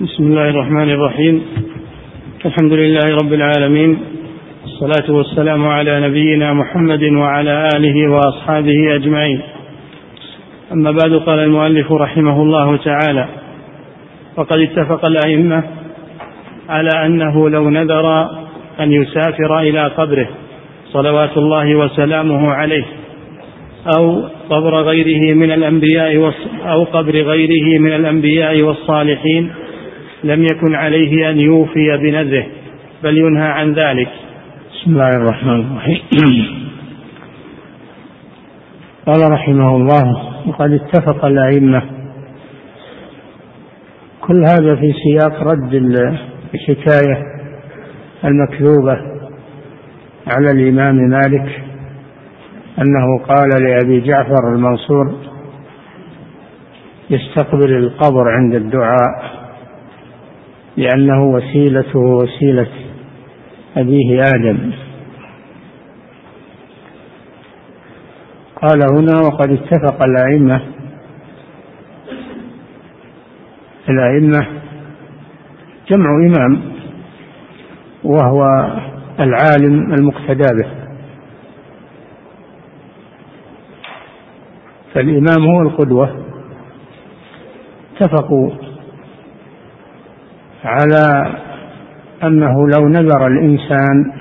بسم الله الرحمن الرحيم. الحمد لله رب العالمين. والصلاة والسلام على نبينا محمد وعلى آله وأصحابه أجمعين. أما بعد قال المؤلف رحمه الله تعالى وقد اتفق الأئمة على أنه لو نذر أن يسافر إلى قبره صلوات الله وسلامه عليه أو قبر غيره من الأنبياء أو قبر غيره من الأنبياء والصالحين لم يكن عليه أن يوفي بنذره بل ينهى عن ذلك. بسم الله الرحمن الرحيم. قال رحمه الله وقد اتفق الأئمة. كل هذا في سياق رد الحكاية المكذوبة على الإمام مالك أنه قال لأبي جعفر المنصور يستقبل القبر عند الدعاء. لأنه وسيلته وسيلة أبيه آدم. قال هنا وقد اتفق الأئمة الأئمة جمع إمام وهو العالم المقتدى به. فالإمام هو القدوة. اتفقوا على أنه لو نذر الإنسان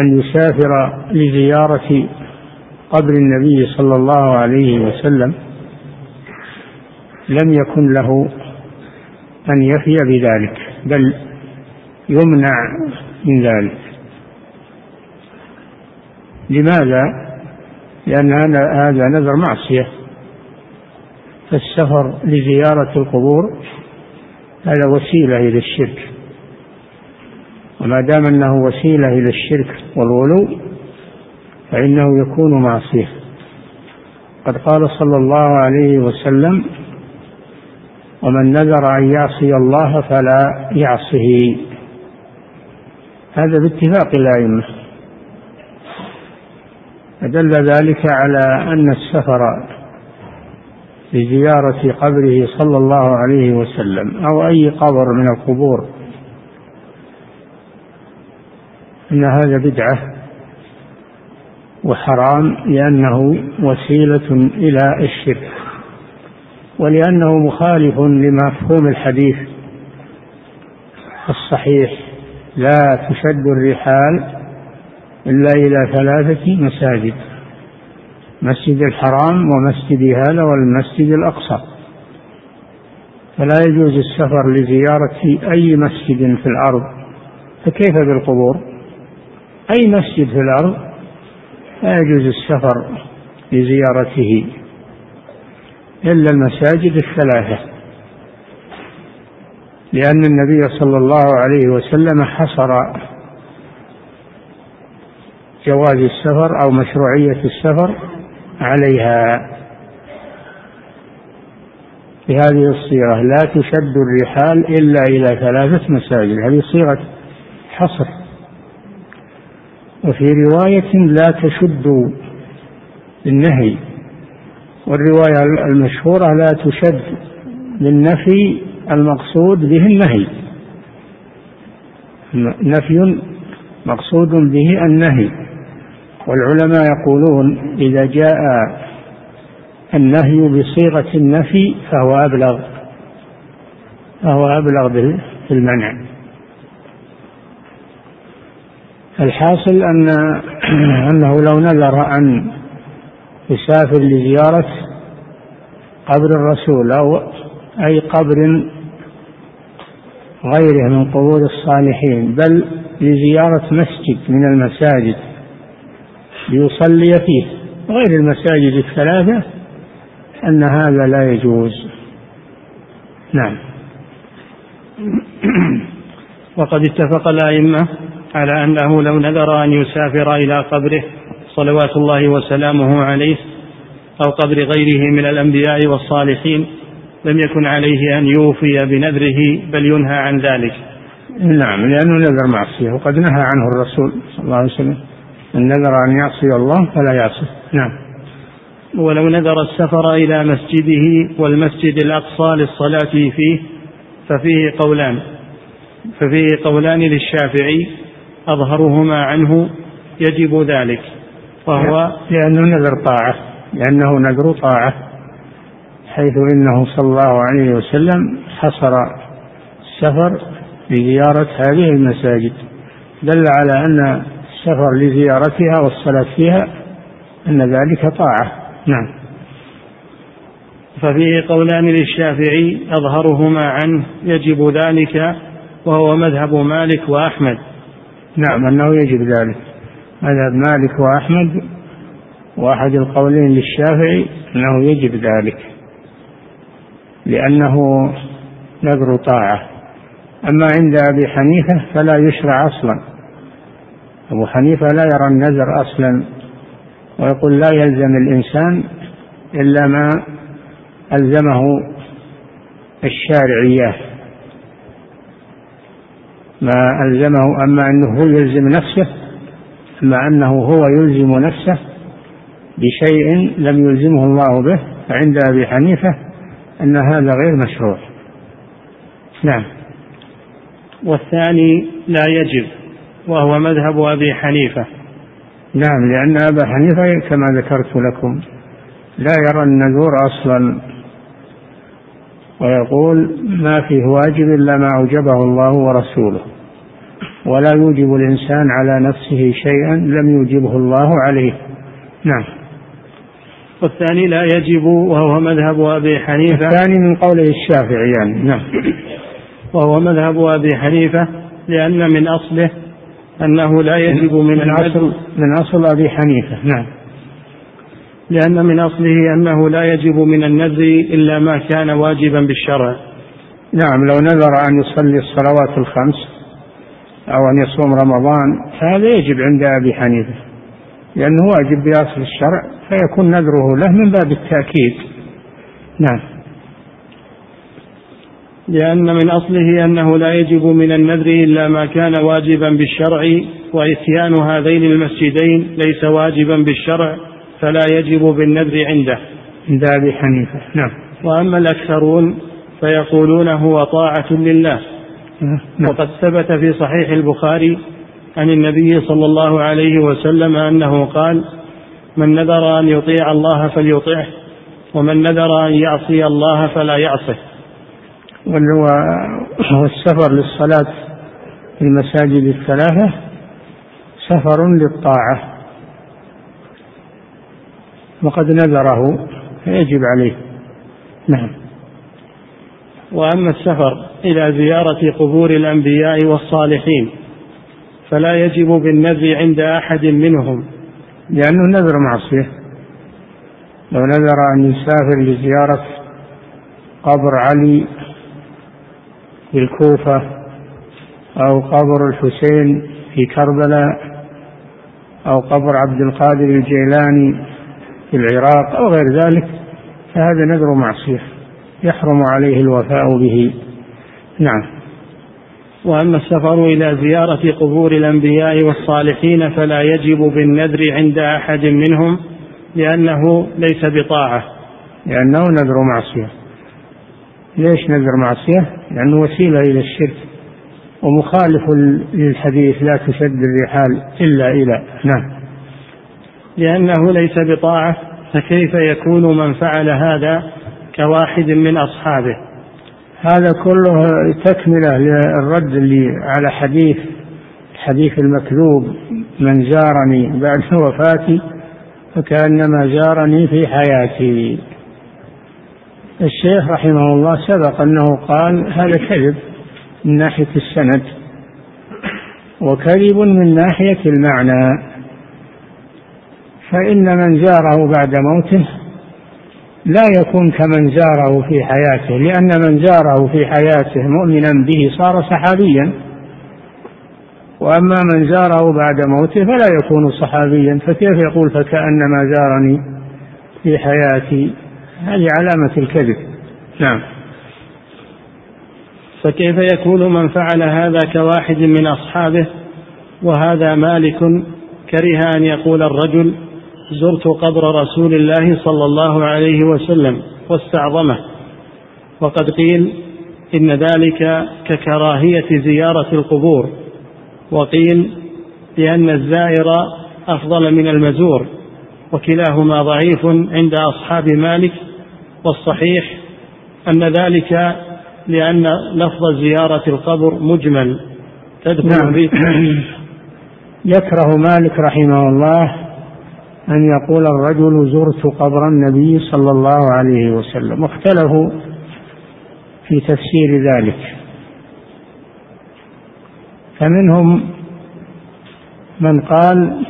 أن يسافر لزيارة قبر النبي صلى الله عليه وسلم لم يكن له أن يفي بذلك بل يمنع من ذلك لماذا؟ لأن هذا نذر معصية فالسفر لزيارة القبور هذا وسيلة إلى الشرك. وما دام أنه وسيلة إلى الشرك والغلو فإنه يكون معصية. قد قال صلى الله عليه وسلم ومن نذر أن يعصي الله فلا يعصه. هذا باتفاق الأئمة. فدل ذلك على أن السفر لزيارة قبره صلى الله عليه وسلم أو أي قبر من القبور. أن هذا بدعة وحرام لأنه وسيلة إلى الشرك ولأنه مخالف لمفهوم الحديث الصحيح. لا تشد الرحال إلا إلى ثلاثة مساجد. مسجد الحرام ومسجد هذا والمسجد الأقصى. فلا يجوز السفر لزيارة أي مسجد في الأرض. فكيف بالقبور؟ أي مسجد في الأرض لا يجوز السفر لزيارته إلا المساجد الثلاثة. لأن النبي صلى الله عليه وسلم حصر جواز السفر أو مشروعية السفر عليها. بهذه الصيغة لا تشد الرحال إلا إلى ثلاثة مساجد. هذه صيغة حصر. وفي رواية لا تشد بالنهي والرواية المشهورة لا تشد بالنفي المقصود به النهي. نفي مقصود به النهي. والعلماء يقولون إذا جاء النهي بصيغة النفي فهو أبلغ فهو أبلغ في المنع الحاصل أن أنه لو نذر أن يسافر لزيارة قبر الرسول أو أي قبر غيره من قبور الصالحين بل لزيارة مسجد من المساجد ليصلي فيه. غير المساجد الثلاثة أن هذا لا يجوز. نعم. وقد اتفق الأئمة على أنه لو نذر أن يسافر إلى قبره صلوات الله وسلامه عليه أو قبر غيره من الأنبياء والصالحين لم يكن عليه أن يوفي بنذره بل ينهى عن ذلك. نعم لأنه نذر معصية وقد نهى عنه الرسول صلى الله عليه وسلم. من نذر أن يعصي الله فلا يعصي. نعم. ولو نذر السفر إلى مسجده والمسجد الأقصى للصلاة فيه ففيه قولان. ففيه قولان للشافعي أظهرهما عنه يجب ذلك وهو لأنه نذر طاعة لأنه نذر طاعة حيث إنه صلى الله عليه وسلم حصر السفر لزيارة هذه المساجد. دل على أن السفر لزيارتها والصلاة فيها أن ذلك طاعة. نعم. ففيه قولان للشافعي أظهرهما عنه يجب ذلك وهو مذهب مالك وأحمد. نعم أنه يجب ذلك. مذهب مالك وأحمد وأحد القولين للشافعي أنه يجب ذلك لأنه نذر طاعة. أما عند أبي حنيفة فلا يشرع أصلا. أبو حنيفة لا يرى النذر أصلا ويقول لا يلزم الإنسان إلا ما ألزمه الشارعيات ما ألزمه أما أنه هو يلزم نفسه أما أنه هو يلزم نفسه بشيء لم يلزمه الله به فعند أبي حنيفة أن هذا غير مشروع. نعم. والثاني لا يجب وهو مذهب أبي حنيفة. نعم لأن أبا حنيفة كما ذكرت لكم لا يرى النذور أصلا. ويقول ما فيه واجب إلا ما أوجبه الله ورسوله ولا يوجب الإنسان على نفسه شيئا لم يوجبه الله عليه. نعم. والثاني لا يجب وهو مذهب أبي حنيفة. الثاني من قوله الشافعي يعني نعم. وهو مذهب أبي حنيفة لأن من أصله أنه لا يجب من, من أصل من أصل أبي حنيفة. نعم. لأن من أصله أنه لا يجب من النذر إلا ما كان واجبا بالشرع. نعم لو نذر أن يصلي الصلوات الخمس أو أن يصوم رمضان فهذا يجب عند أبي حنيفة. لأنه واجب بأصل الشرع فيكون نذره له من باب التأكيد. نعم. لأن من أصله أنه لا يجب من النذر إلا ما كان واجبا بالشرع وإتيان هذين المسجدين ليس واجبا بالشرع فلا يجب بالنذر عنده. عند أبي حنيفة. نعم. وأما الأكثرون فيقولون هو طاعة لله. نعم. وقد ثبت في صحيح البخاري عن النبي صلى الله عليه وسلم أنه قال من نذر أن يطيع الله فليطعه ومن نذر أن يعصي الله فلا يعصه. والسفر للصلاة في المساجد الثلاثة سفر للطاعة. وقد نذره فيجب عليه. نعم. وأما السفر إلى زيارة قبور الأنبياء والصالحين فلا يجب بالنذر عند أحد منهم. لأنه نذر معصية. لو نذر أن يسافر لزيارة قبر علي في الكوفة أو قبر الحسين في كربلاء أو قبر عبد القادر الجيلاني في العراق أو غير ذلك فهذا نذر معصية يحرم عليه الوفاء به. نعم. وأما السفر إلى زيارة قبور الأنبياء والصالحين فلا يجب بالنذر عند أحد منهم لأنه ليس بطاعة. لأنه نذر معصية. ليش نذر معصية؟ لأنه وسيلة إلى الشرك ومخالف للحديث لا تشد الرحال إلا إلى نعم. لأنه ليس بطاعة فكيف يكون من فعل هذا كواحد من أصحابه؟ هذا كله تكملة للرد اللي على حديث الحديث المكذوب من زارني بعد وفاتي فكأنما زارني في حياتي. الشيخ رحمه الله سبق أنه قال هذا كذب من ناحية السند وكذب من ناحية المعنى. فإن من زاره بعد موته لا يكون كمن زاره في حياته لأن من زاره في حياته مؤمنا به صار صحابيا. وأما من زاره بعد موته فلا يكون صحابيا فكيف يقول فكأنما زارني في حياتي؟ هذه علامة الكذب. نعم. فكيف يكون من فعل هذا كواحد من أصحابه وهذا مالك كره أن يقول الرجل زرت قبر رسول الله صلى الله عليه وسلم واستعظمه. وقد قيل إن ذلك ككراهية زيارة القبور. وقيل لأن الزائر أفضل من المزور وكلاهما ضعيف عند أصحاب مالك والصحيح أن ذلك لأن لفظ زيارة القبر مجمل. تدخل نعم. يكره مالك رحمه الله أن يقول الرجل زرت قبر النبي صلى الله عليه وسلم. واختلفوا في تفسير ذلك. فمنهم من قال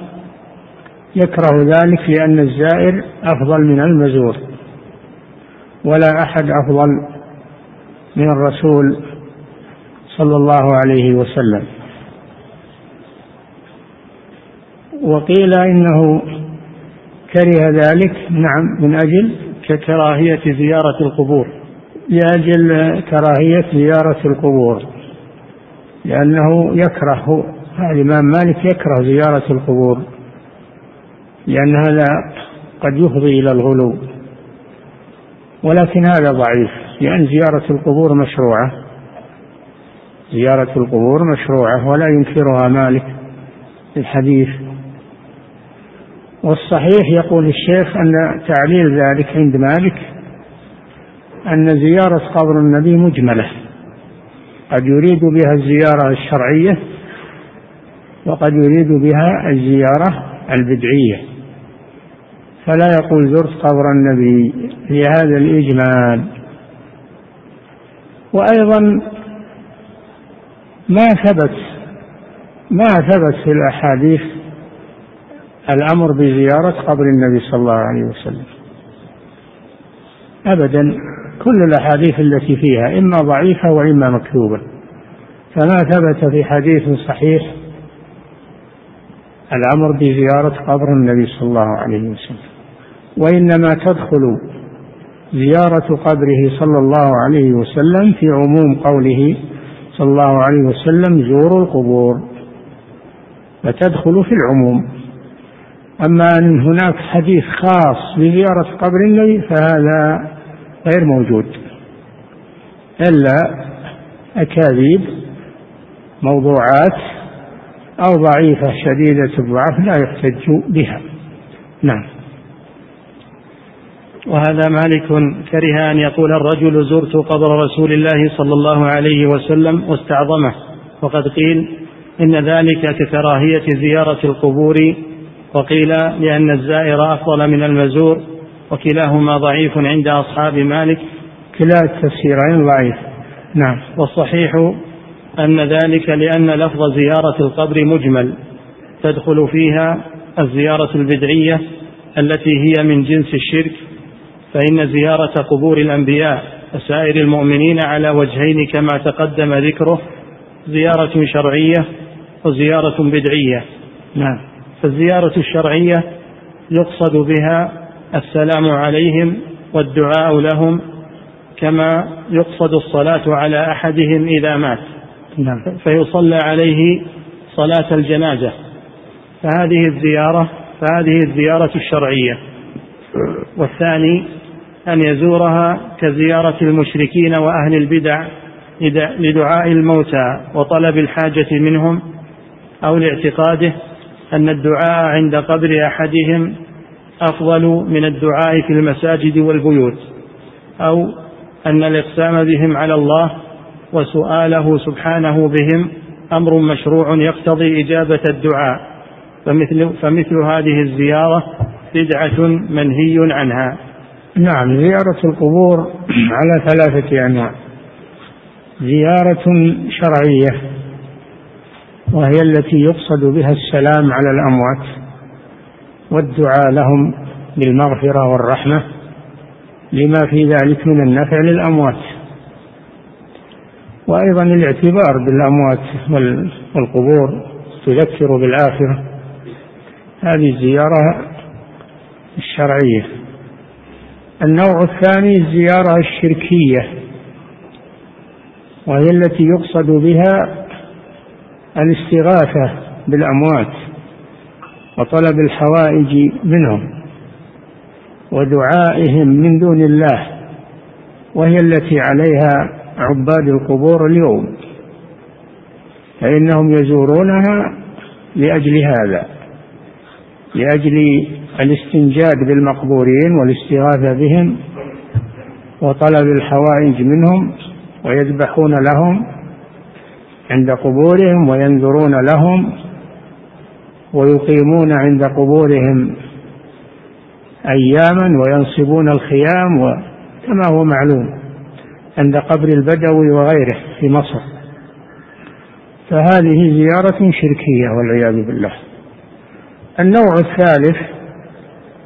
يكره ذلك لأن الزائر أفضل من المزور. ولا أحد أفضل من الرسول صلى الله عليه وسلم. وقيل إنه كره ذلك نعم من أجل ككراهية زيارة القبور. لأجل كراهية زيارة القبور. لأنه يكره الإمام مالك يكره زيارة القبور. لأن هذا قد يفضي إلى الغلو. ولكن هذا ضعيف لأن زيارة القبور مشروعة. زيارة القبور مشروعة ولا ينكرها مالك الحديث. والصحيح يقول الشيخ أن تعليل ذلك عند مالك أن زيارة قبر النبي مجملة. قد يريد بها الزيارة الشرعية وقد يريد بها الزيارة البدعية. فلا يقول زرت قبر النبي في هذا الإجمال. وأيضا ما ثبت ما ثبت في الأحاديث الأمر بزيارة قبر النبي صلى الله عليه وسلم. أبدا كل الأحاديث التي فيها إما ضعيفة وإما مكتوبة فما ثبت في حديث صحيح الأمر بزيارة قبر النبي صلى الله عليه وسلم. وإنما تدخل زيارة قبره صلى الله عليه وسلم في عموم قوله صلى الله عليه وسلم زوروا القبور فتدخل في العموم. أما أن هناك حديث خاص بزيارة قبر النبي فهذا غير موجود إلا أكاذيب موضوعات أو ضعيفة شديدة الضعف لا يحتج بها. نعم. وهذا مالك كره أن يقول الرجل زرت قبر رسول الله صلى الله عليه وسلم واستعظمه. وقد قيل إن ذلك ككراهية زيارة القبور. وقيل لأن الزائر أفضل من المزور وكلاهما ضعيف عند أصحاب مالك. كلا التفسيرين ضعيف. نعم. والصحيح أن ذلك لأن لفظ زيارة القبر مجمل. تدخل فيها الزيارة البدعية التي هي من جنس الشرك فإن زيارة قبور الأنبياء وسائر المؤمنين على وجهين كما تقدم ذكره زيارة شرعية وزيارة بدعية. نعم. فالزيارة الشرعية يقصد بها السلام عليهم والدعاء لهم كما يقصد الصلاة على أحدهم إذا مات. نعم. فيصلى عليه صلاة الجنازة. فهذه الزيارة فهذه الزيارة الشرعية. والثاني أن يزورها كزيارة المشركين وأهل البدع لدعاء الموتى وطلب الحاجة منهم أو لاعتقاده أن الدعاء عند قبر أحدهم أفضل من الدعاء في المساجد والبيوت أو أن الإقسام بهم على الله وسؤاله سبحانه بهم أمر مشروع يقتضي إجابة الدعاء فمثل, فمثل هذه الزيارة بدعة منهي عنها. نعم زيارة القبور على ثلاثة أنواع. زيارة شرعية وهي التي يقصد بها السلام على الأموات والدعاء لهم بالمغفرة والرحمة لما في ذلك من النفع للأموات. وأيضا الاعتبار بالأموات والقبور تذكر بالآخرة. هذه الزيارة الشرعية. النوع الثاني الزيارة الشركية وهي التي يقصد بها الاستغاثة بالأموات وطلب الحوائج منهم ودعائهم من دون الله وهي التي عليها عباد القبور اليوم. فإنهم يزورونها لأجل هذا لأجل الاستنجاد بالمقبورين والاستغاثة بهم وطلب الحوائج منهم ويذبحون لهم عند قبورهم وينذرون لهم ويقيمون عند قبورهم أياما وينصبون الخيام كما هو معلوم عند قبر البدوي وغيره في مصر. فهذه زيارة شركية والعياذ بالله. النوع الثالث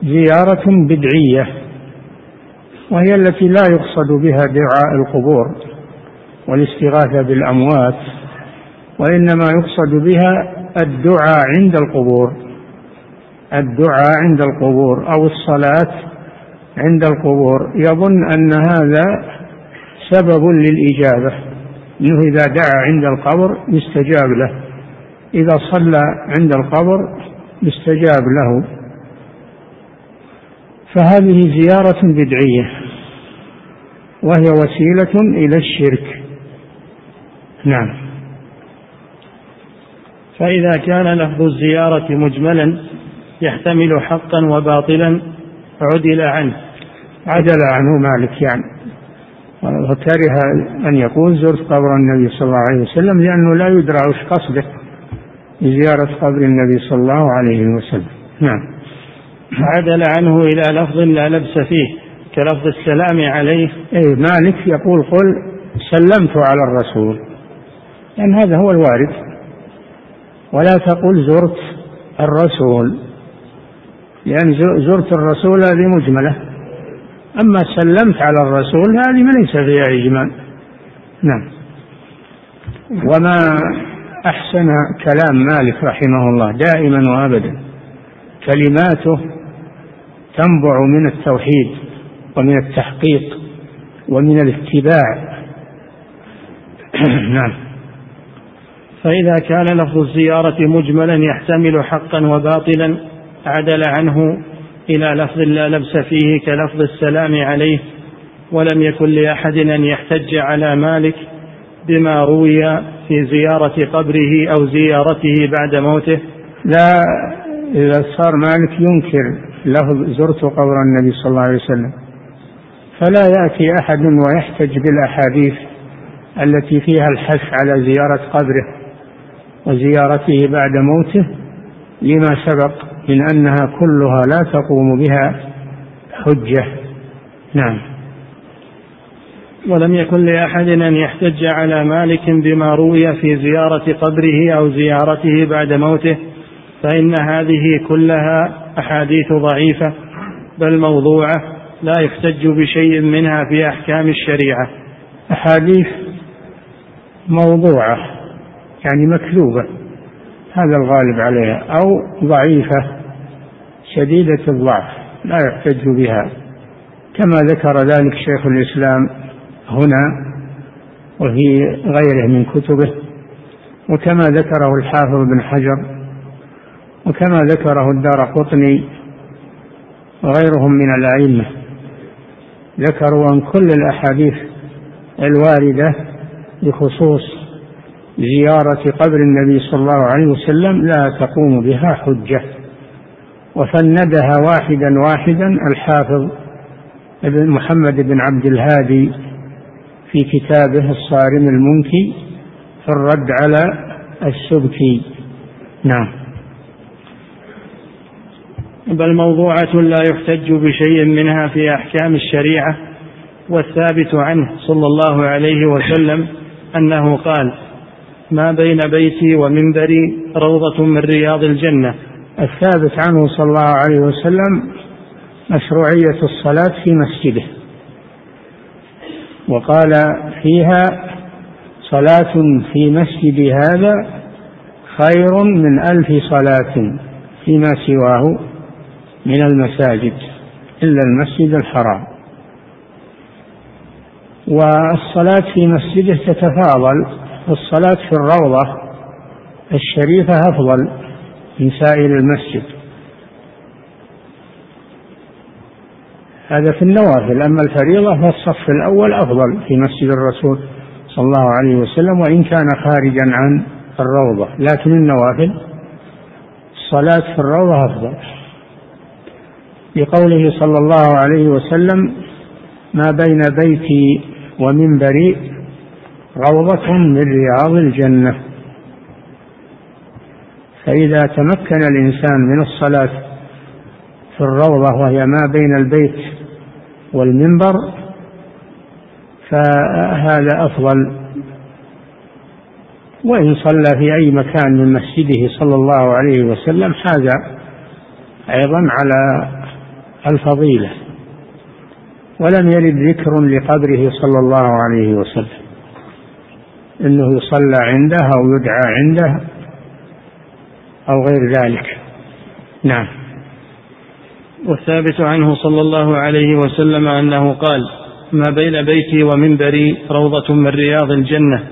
زيارة بدعية وهي التي لا يقصد بها دعاء القبور والاستغاثة بالأموات وإنما يقصد بها الدعاء عند القبور الدعاء عند القبور أو الصلاة عند القبور. يظن أن هذا سبب للإجابة أنه إذا دعا عند القبر يستجاب له إذا صلى عند القبر يستجاب له. فهذه زيارة بدعية وهي وسيلة إلى الشرك. نعم. فإذا كان لفظ الزيارة مجملا يحتمل حقا وباطلا عدل عنه. عدل عنه مالك يعني. وكره أن يقول زرت قبر النبي صلى الله عليه وسلم لأنه لا يدرى وش قصده. بزيارة قبر النبي صلى الله عليه وسلم. نعم. عدل عنه إلى لفظ لا لبس فيه كلفظ السلام عليه. أي مالك يقول قل سلمت على الرسول. لأن يعني هذا هو الوارد. ولا تقل زرت الرسول. لأن زرت الرسول هذه مجملة. أما سلمت على الرسول هذه ليس فيها إجمال. نعم. وما أحسن كلام مالك رحمه الله دائما وأبدا كلماته تنبع من التوحيد ومن التحقيق ومن الاتباع. نعم. فإذا كان لفظ الزيارة مجملا يحتمل حقا وباطلا عدل عنه إلى لفظ لا لبس فيه كلفظ السلام عليه ولم يكن لأحد أن يحتج على مالك بما روي في زيارة قبره أو زيارته بعد موته. لا إذا صار مالك ينكر لفظ زرت قبر النبي صلى الله عليه وسلم فلا يأتي أحد ويحتج بالأحاديث التي فيها الحث على زيارة قبره وزيارته بعد موته لما سبق من أنها كلها لا تقوم بها حجة. نعم. ولم يكن لأحد أن يحتج على مالك بما روي في زيارة قبره أو زيارته بعد موته فإن هذه كلها أحاديث ضعيفة بل موضوعة لا يحتج بشيء منها في أحكام الشريعة. أحاديث موضوعة يعني مكذوبة هذا الغالب عليها أو ضعيفة شديدة الضعف لا يحتج بها. كما ذكر ذلك شيخ الإسلام هنا وفي غيره من كتبه وكما ذكره الحافظ بن حجر وكما ذكره الدار قطني وغيرهم من الأئمة ذكروا أن كل الأحاديث الواردة بخصوص زيارة قبر النبي صلى الله عليه وسلم لا تقوم بها حجة وفندها واحدا واحدا الحافظ ابن محمد بن عبد الهادي في كتابه الصارم المنكي في الرد على السبكي. نعم. بل موضوعة لا يحتج بشيء منها في أحكام الشريعة والثابت عنه صلى الله عليه وسلم أنه قال ما بين بيتي ومنبري روضة من رياض الجنة. الثابت عنه صلى الله عليه وسلم مشروعية الصلاة في مسجده. وقال فيها صلاة في مسجد هذا خير من ألف صلاة فيما سواه. من المساجد إلا المسجد الحرام. والصلاة في مسجده تتفاضل والصلاة في الروضة الشريفة أفضل من سائر المسجد. هذا في النوافل أما الفريضة فالصف الأول أفضل في مسجد الرسول صلى الله عليه وسلم وإن كان خارجا عن الروضة. لكن النوافل الصلاة في الروضة أفضل. لقوله صلى الله عليه وسلم ما بين بيتي ومنبري روضة من رياض الجنة. فإذا تمكن الإنسان من الصلاة في الروضة وهي ما بين البيت والمنبر فهذا أفضل. وإن صلى في أي مكان من مسجده صلى الله عليه وسلم حاز أيضا على الفضيلة. ولم يرد ذكر لقبره صلى الله عليه وسلم. إنه يصلى عنده أو يدعى عنده أو غير ذلك. نعم. والثابت عنه صلى الله عليه وسلم أنه قال ما بين بيتي ومنبري روضة من رياض الجنة.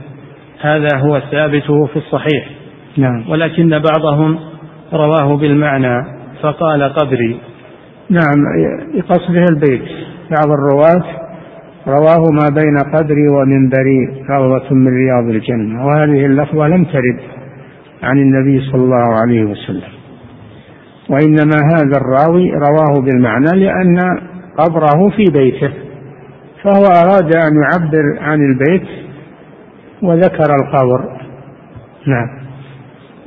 هذا هو الثابت في الصحيح. نعم. ولكن بعضهم رواه بالمعنى فقال قبري. نعم قصده البيت. بعض الرواة رواه ما بين قدري ومنبري روضة من رياض الجنة. وهذه اللفظة لم ترد عن النبي صلى الله عليه وسلم. وإنما هذا الراوي رواه بالمعنى لأن قبره في بيته. فهو أراد أن يعبر عن البيت وذكر القبر. نعم.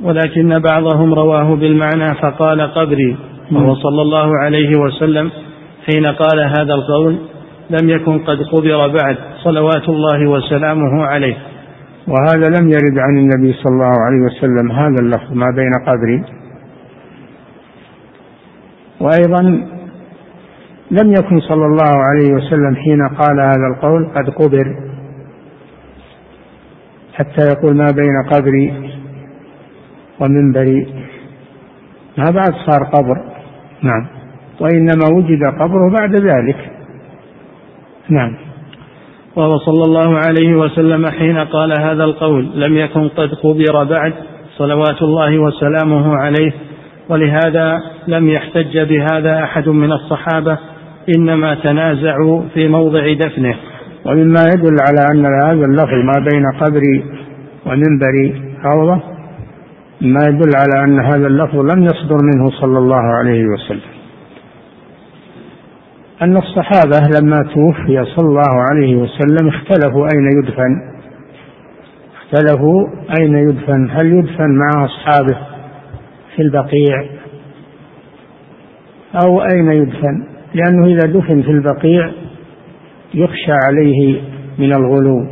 ولكن بعضهم رواه بالمعنى فقال قبري وهو صلى الله عليه وسلم حين قال هذا القول لم يكن قد قبر بعد صلوات الله وسلامه عليه. وهذا لم يرد عن النبي صلى الله عليه وسلم هذا اللفظ ما بين قبري وأيضا لم يكن صلى الله عليه وسلم حين قال هذا القول قد قبر. حتى يقول ما بين قبري ومنبري. ما بعد صار قبر. نعم. وإنما وجد قبره بعد ذلك. نعم. وهو صلى الله عليه وسلم حين قال هذا القول لم يكن قد قبر بعد صلوات الله وسلامه عليه. ولهذا لم يحتج بهذا أحد من الصحابة إنما تنازعوا في موضع دفنه. ومما يدل على أن هذا اللفظ ما بين قبري ومنبري روضة ما يدل على أن هذا اللفظ لم يصدر منه صلى الله عليه وسلم. أن الصحابة لما توفي صلى الله عليه وسلم اختلفوا أين يدفن؟ اختلفوا أين يدفن؟ هل يدفن مع أصحابه في البقيع؟ أو أين يدفن؟ لأنه إذا دفن في البقيع يخشى عليه من الغلو.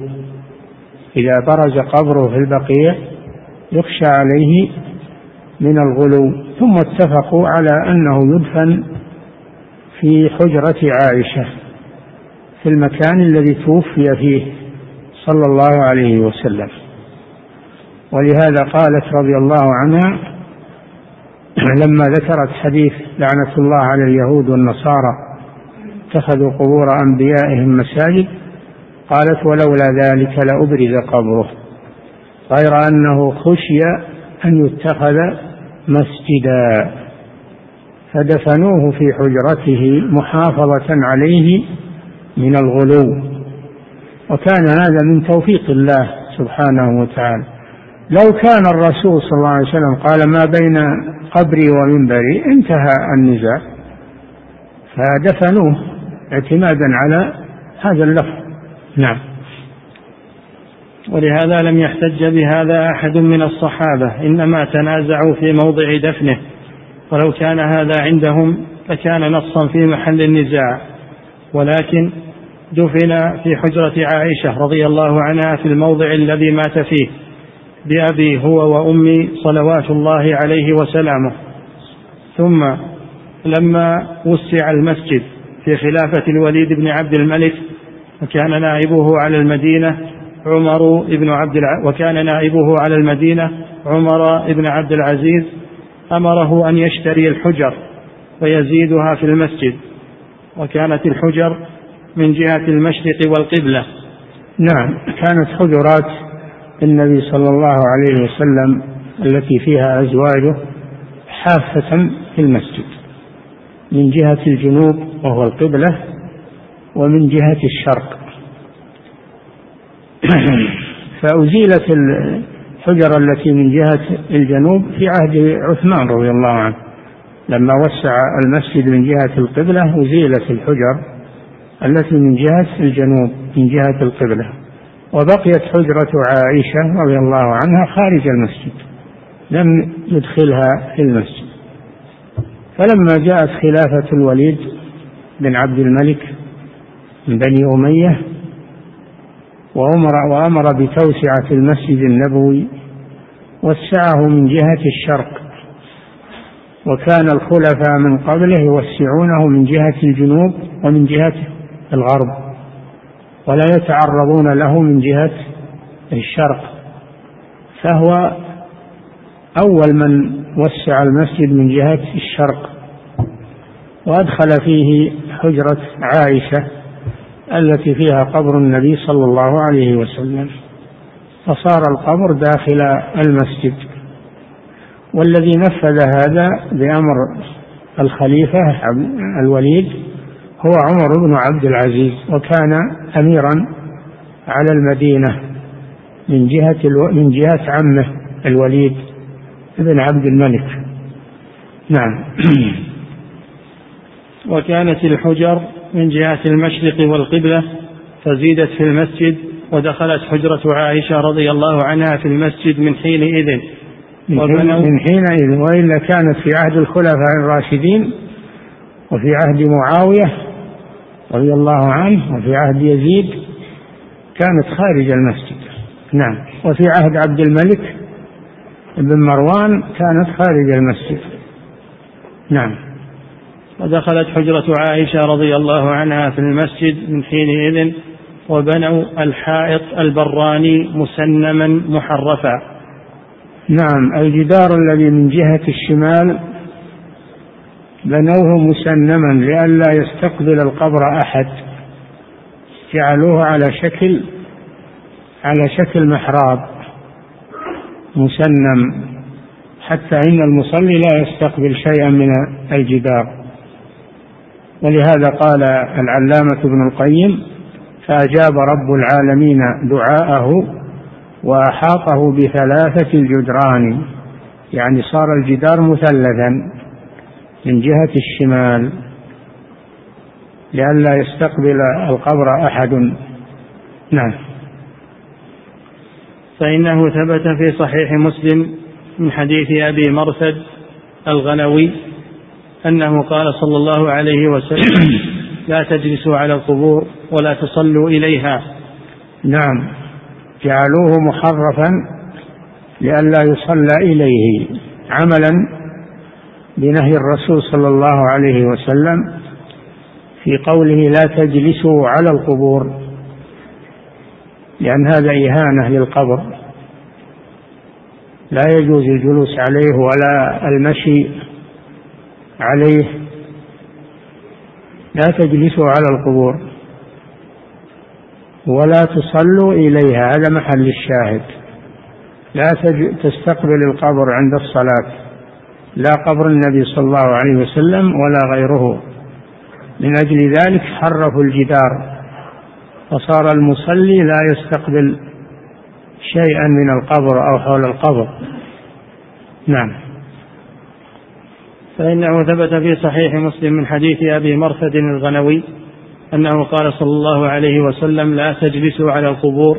إذا برز قبره في البقيع يخشى عليه من الغلو. ثم اتفقوا على أنه يدفن في حجرة عائشة في المكان الذي توفي فيه صلى الله عليه وسلم. ولهذا قالت رضي الله عنها لما ذكرت حديث لعنة الله على اليهود والنصارى اتخذوا قبور أنبيائهم مساجد قالت ولولا ذلك لأبرز قبره. غير أنه خشي أن يتخذ مسجدا فدفنوه في حجرته محافظة عليه من الغلو. وكان هذا من توفيق الله سبحانه وتعالى. لو كان الرسول صلى الله عليه وسلم قال ما بين قبري ومنبري انتهى النزاع. فدفنوه اعتمادا على هذا اللفظ. نعم. ولهذا لم يحتج بهذا أحد من الصحابة إنما تنازعوا في موضع دفنه. ولو كان هذا عندهم لكان نصا في محل النزاع. ولكن دفن في حجرة عائشة رضي الله عنها في الموضع الذي مات فيه بأبي هو وأمي صلوات الله عليه وسلامه. ثم لما وسع المسجد في خلافة الوليد بن عبد الملك وكان نائبه على المدينة عمر بن عبد الع... وكان نائبه على المدينة عمر بن عبد العزيز أمره أن يشتري الحجر ويزيدها في المسجد. وكانت الحجر من جهة المشرق والقبلة. نعم كانت حجرات النبي صلى الله عليه وسلم التي فيها أزواجه حافة في المسجد. من جهة الجنوب وهو القبلة ومن جهة الشرق. فأزيلت الحجر التي من جهة الجنوب في عهد عثمان رضي الله عنه. لما وسع المسجد من جهة القبلة أزيلت الحجر التي من جهة الجنوب من جهة القبلة. وبقيت حجرة عائشة رضي الله عنها خارج المسجد لم يدخلها في المسجد. فلما جاءت خلافة الوليد بن عبد الملك من بني أمية وأمر وأمر بتوسعة المسجد النبوي وسعه من جهة الشرق. وكان الخلفاء من قبله يوسعونه من جهة الجنوب ومن جهة الغرب ولا يتعرضون له من جهة الشرق. فهو أول من وسع المسجد من جهة الشرق وأدخل فيه حجرة عائشة التي فيها قبر النبي صلى الله عليه وسلم. فصار القبر داخل المسجد. والذي نفذ هذا بأمر الخليفة الوليد هو عمر بن عبد العزيز وكان أميرا على المدينة من جهة ألو... من جهة عمه الوليد بن عبد الملك. نعم. وكانت الحجر من جهة المشرق والقبلة فزيدت في المسجد ودخلت حجرة عائشة رضي الله عنها في المسجد من حينئذ من حينئذ وإلا كانت في عهد الخلفاء الراشدين وفي عهد معاوية رضي الله عنه وفي عهد يزيد كانت خارج المسجد. نعم. وفي عهد عبد الملك بن مروان كانت خارج المسجد. نعم. ودخلت حجرة عائشة رضي الله عنها في المسجد من حينئذ وبنوا الحائط البراني مسنما محرفا. نعم الجدار الذي من جهة الشمال بنوه مسنما لئلا يستقبل القبر أحد. جعلوه على شكل على شكل محراب مسنم حتى إن المصلي لا يستقبل شيئا من الجدار. ولهذا قال العلامة ابن القيم فأجاب رب العالمين دعاءه وأحاطه بثلاثة الجدران يعني صار الجدار مثلثا من جهة الشمال لئلا يستقبل القبر أحد. نعم. فإنه ثبت في صحيح مسلم من حديث أبي مرثد الغنوي أنه قال صلى الله عليه وسلم لا تجلسوا على القبور ولا تصلوا إليها. نعم. جعلوه محرفا لئلا يصلى إليه. عملا بنهي الرسول صلى الله عليه وسلم في قوله لا تجلسوا على القبور. لأن هذا إهانة للقبر. لا يجوز الجلوس عليه ولا المشي. عليه لا تجلسوا على القبور ولا تصلوا إليها هذا محل الشاهد. لا تستقبل القبر عند الصلاة لا قبر النبي صلى الله عليه وسلم ولا غيره. من أجل ذلك حرفوا الجدار فصار المصلي لا يستقبل شيئا من القبر أو حول القبر. نعم. فإنه ثبت في صحيح مسلم من حديث أبي مرثد الغنوي أنه قال صلى الله عليه وسلم لا تجلسوا على القبور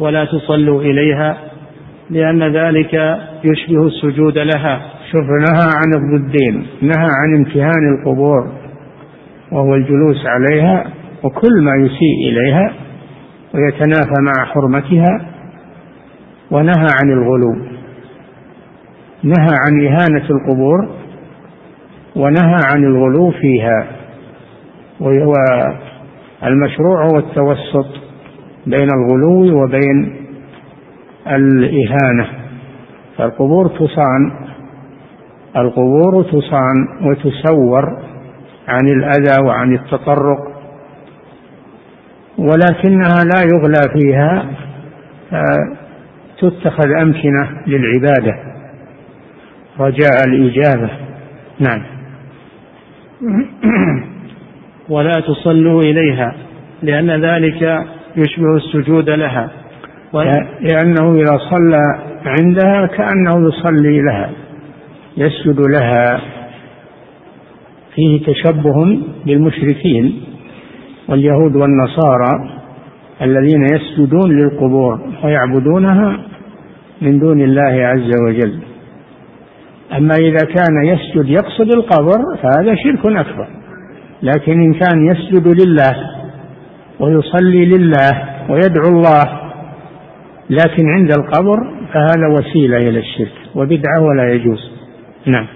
ولا تصلوا إليها لأن ذلك يشبه السجود لها. شوف نهى عن الضدين نهى عن امتهان القبور وهو الجلوس عليها وكل ما يسيء إليها ويتنافى مع حرمتها ونهى عن الغلو نهى عن إهانة القبور ونهى عن الغلو فيها وهو المشروع هو التوسط بين الغلو وبين الإهانة. فالقبور تصان القبور تصان وتسور عن الأذى وعن التطرق ولكنها لا يغلى فيها تتخذ أمكنة للعبادة. رجاء الإجابة. نعم. ولا تصلوا إليها لأن ذلك يشبه السجود لها. لأنه إذا صلى عندها كأنه يصلي لها يسجد لها. فيه تشبه بالمشركين واليهود والنصارى الذين يسجدون للقبور ويعبدونها من دون الله عز وجل. أما إذا كان يسجد يقصد القبر فهذا شرك أكبر. لكن إن كان يسجد لله ويصلي لله ويدعو الله لكن عند القبر فهذا وسيلة إلى الشرك وبدعة ولا يجوز. نعم.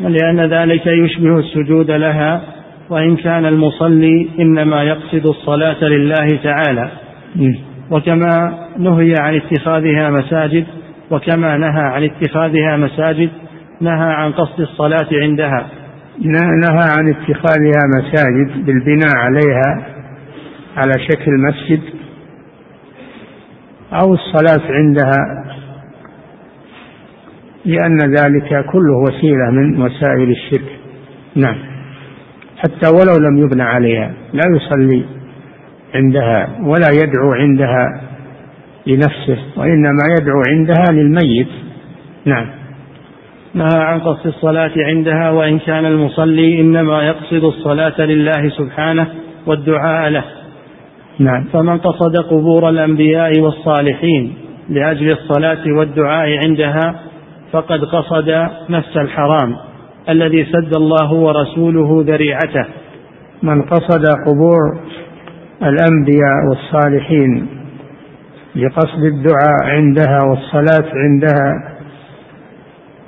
لأن ذلك يشبه السجود لها وإن كان المصلي إنما يقصد الصلاة لله تعالى. وكما نهي عن اتخاذها مساجد وكما نهى عن اتخاذها مساجد نهى عن قصد الصلاة عندها. نهى عن اتخاذها مساجد بالبناء عليها على شكل مسجد أو الصلاة عندها لأن ذلك كله وسيلة من وسائل الشرك. نعم. حتى ولو لم يبنى عليها لا يصلي عندها ولا يدعو عندها. لنفسه وإنما يدعو عندها للميت. نعم. نهى عن قصد الصلاة عندها وإن كان المصلي إنما يقصد الصلاة لله سبحانه والدعاء له. نعم. فمن قصد قبور الأنبياء والصالحين لأجل الصلاة والدعاء عندها فقد قصد نفس الحرام الذي سد الله ورسوله ذريعته. من قصد قبور الأنبياء والصالحين لقصد الدعاء عندها والصلاة عندها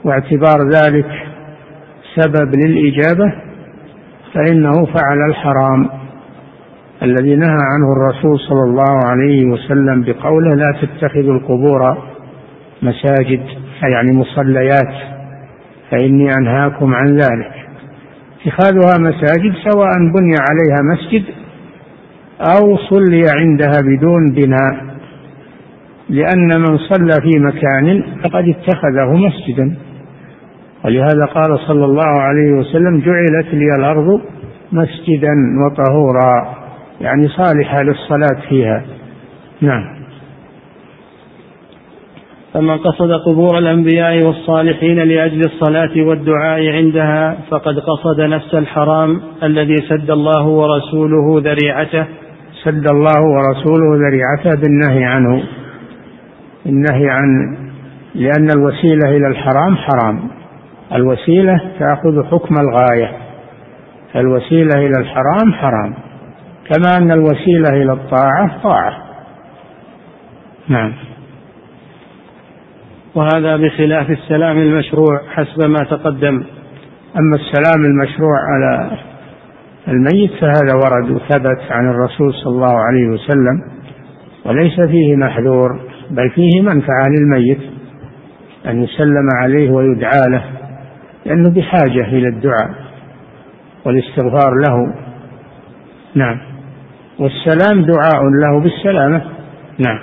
واعتبار ذلك سبب للإجابة فإنه فعل الحرام. الذي نهى عنه الرسول صلى الله عليه وسلم بقوله لا تتخذوا القبور مساجد يعني مصليات فإني أنهاكم عن ذلك. اتخاذها مساجد سواء بني عليها مسجد أو صلي عندها بدون بناء. لأن من صلى في مكان فقد اتخذه مسجدا. ولهذا قال صلى الله عليه وسلم جعلت لي الأرض مسجدا وطهورا. يعني صالحة للصلاة فيها. نعم. فمن قصد قبور الأنبياء والصالحين لأجل الصلاة والدعاء عندها فقد قصد نفس الحرام الذي سد الله ورسوله ذريعته. سد الله ورسوله ذريعته بالنهي عنه. النهي عن لأن الوسيلة إلى الحرام حرام. الوسيلة تأخذ حكم الغاية. الوسيلة إلى الحرام حرام. كما أن الوسيلة إلى الطاعة طاعة. نعم. وهذا بخلاف السلام المشروع حسب ما تقدم. أما السلام المشروع على الميت فهذا ورد وثبت عن الرسول صلى الله عليه وسلم وليس فيه محذور. بل فيه منفعة للميت أن يسلم عليه ويدعى له لأنه بحاجة إلى الدعاء والاستغفار له. نعم. والسلام دعاء له بالسلامة. نعم.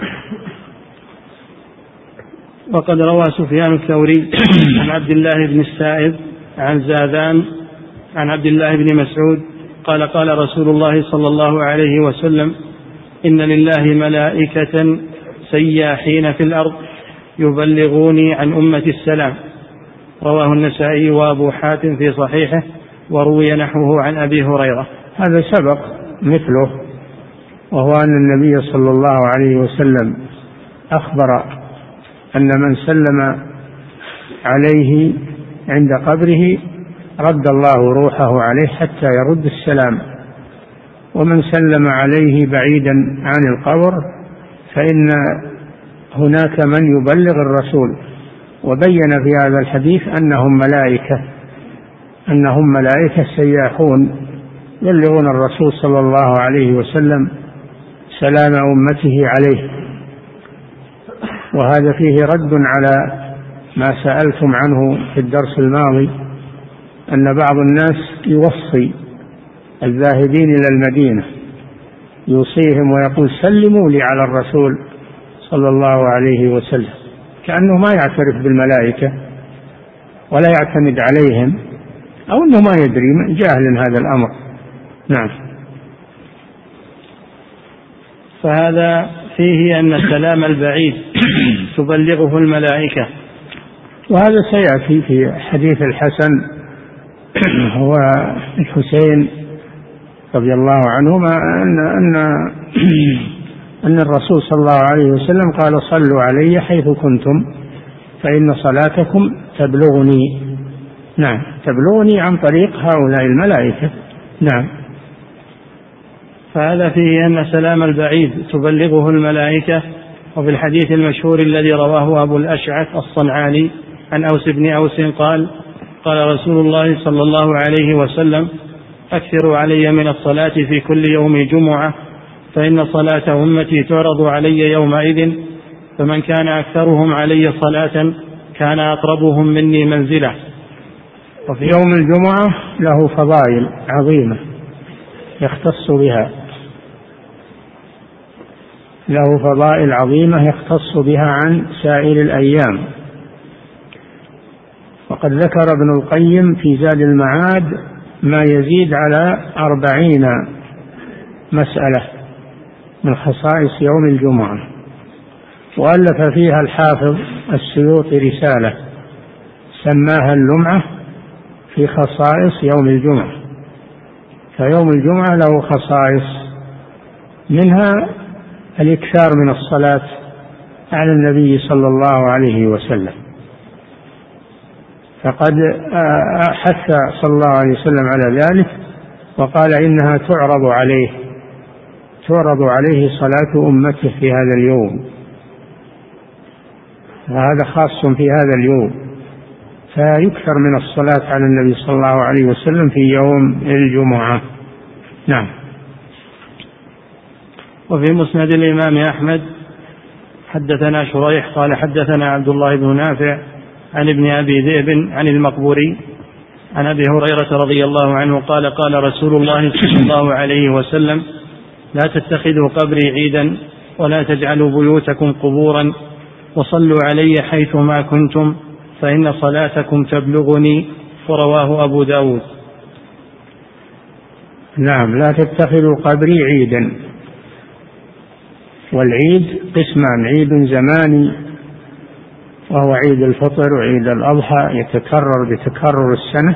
وقد روى سفيان الثوري عن عبد الله بن السائب عن زاذان عن عبد الله بن مسعود قال قال رسول الله صلى الله عليه وسلم إن لله ملائكة سياحين في الأرض يبلغوني عن أمة السلام. رواه النسائي وأبو حاتم في صحيحه وروي نحوه عن أبي هريرة. هذا سبق مثله وهو أن النبي صلى الله عليه وسلم أخبر أن من سلم عليه عند قبره رد الله روحه عليه حتى يرد السلام. ومن سلم عليه بعيدا عن القبر فإن هناك من يبلغ الرسول وبين في هذا الحديث أنهم ملائكة أنهم ملائكة سياحون يبلغون الرسول صلى الله عليه وسلم سلام أمته عليه. وهذا فيه رد على ما سألتم عنه في الدرس الماضي أن بعض الناس يوصي الذاهبين إلى المدينة يوصيهم ويقول سلموا لي على الرسول صلى الله عليه وسلم. كأنه ما يعترف بالملائكة ولا يعتمد عليهم أو أنه ما يدري جاهل هذا الأمر. نعم. فهذا فيه أن السلام البعيد تبلغه الملائكة. وهذا سيأتي في حديث الحسن والحسين رضي الله عنهما أن أن أن الرسول صلى الله عليه وسلم قال صلوا علي حيث كنتم فإن صلاتكم تبلغني. نعم تبلغني عن طريق هؤلاء الملائكة. نعم. فهذا فيه أن سلام البعيد تبلغه الملائكة وفي الحديث المشهور الذي رواه أبو الأشعث الصنعاني عن أوس بن أوس قال قال رسول الله صلى الله عليه وسلم أكثروا علي من الصلاة في كل يوم جمعة فإن صلاة أمتي تعرض علي يومئذ فمن كان أكثرهم علي صلاة كان أقربهم مني منزلة. وفي يوم الجمعة له فضائل عظيمة يختص بها. له فضائل عظيمة يختص بها عن سائر الأيام. وقد ذكر ابن القيم في زاد المعاد ما يزيد على أربعين مسألة من خصائص يوم الجمعة. وألف فيها الحافظ السيوطي رسالة سماها اللمعة في خصائص يوم الجمعة. فيوم الجمعة له خصائص منها الإكثار من الصلاة على النبي صلى الله عليه وسلم. فقد حث صلى الله عليه وسلم على ذلك وقال إنها تعرض عليه تعرض عليه صلاة أمته في هذا اليوم. وهذا خاص في هذا اليوم. فيكثر من الصلاة على النبي صلى الله عليه وسلم في يوم الجمعة. نعم. وفي مسند الإمام أحمد حدثنا شريح قال حدثنا عبد الله بن نافع عن ابن أبي ذئب عن المقبوري عن أبي هريرة رضي الله عنه قال قال رسول الله صلى الله عليه وسلم لا تتخذوا قبري عيدا ولا تجعلوا بيوتكم قبورا وصلوا علي حيثما كنتم فإن صلاتكم تبلغني ورواه أبو داود. نعم لا تتخذوا قبري عيدا. والعيد قسمان عيد زماني وهو عيد الفطر وعيد الأضحى يتكرر بتكرر السنة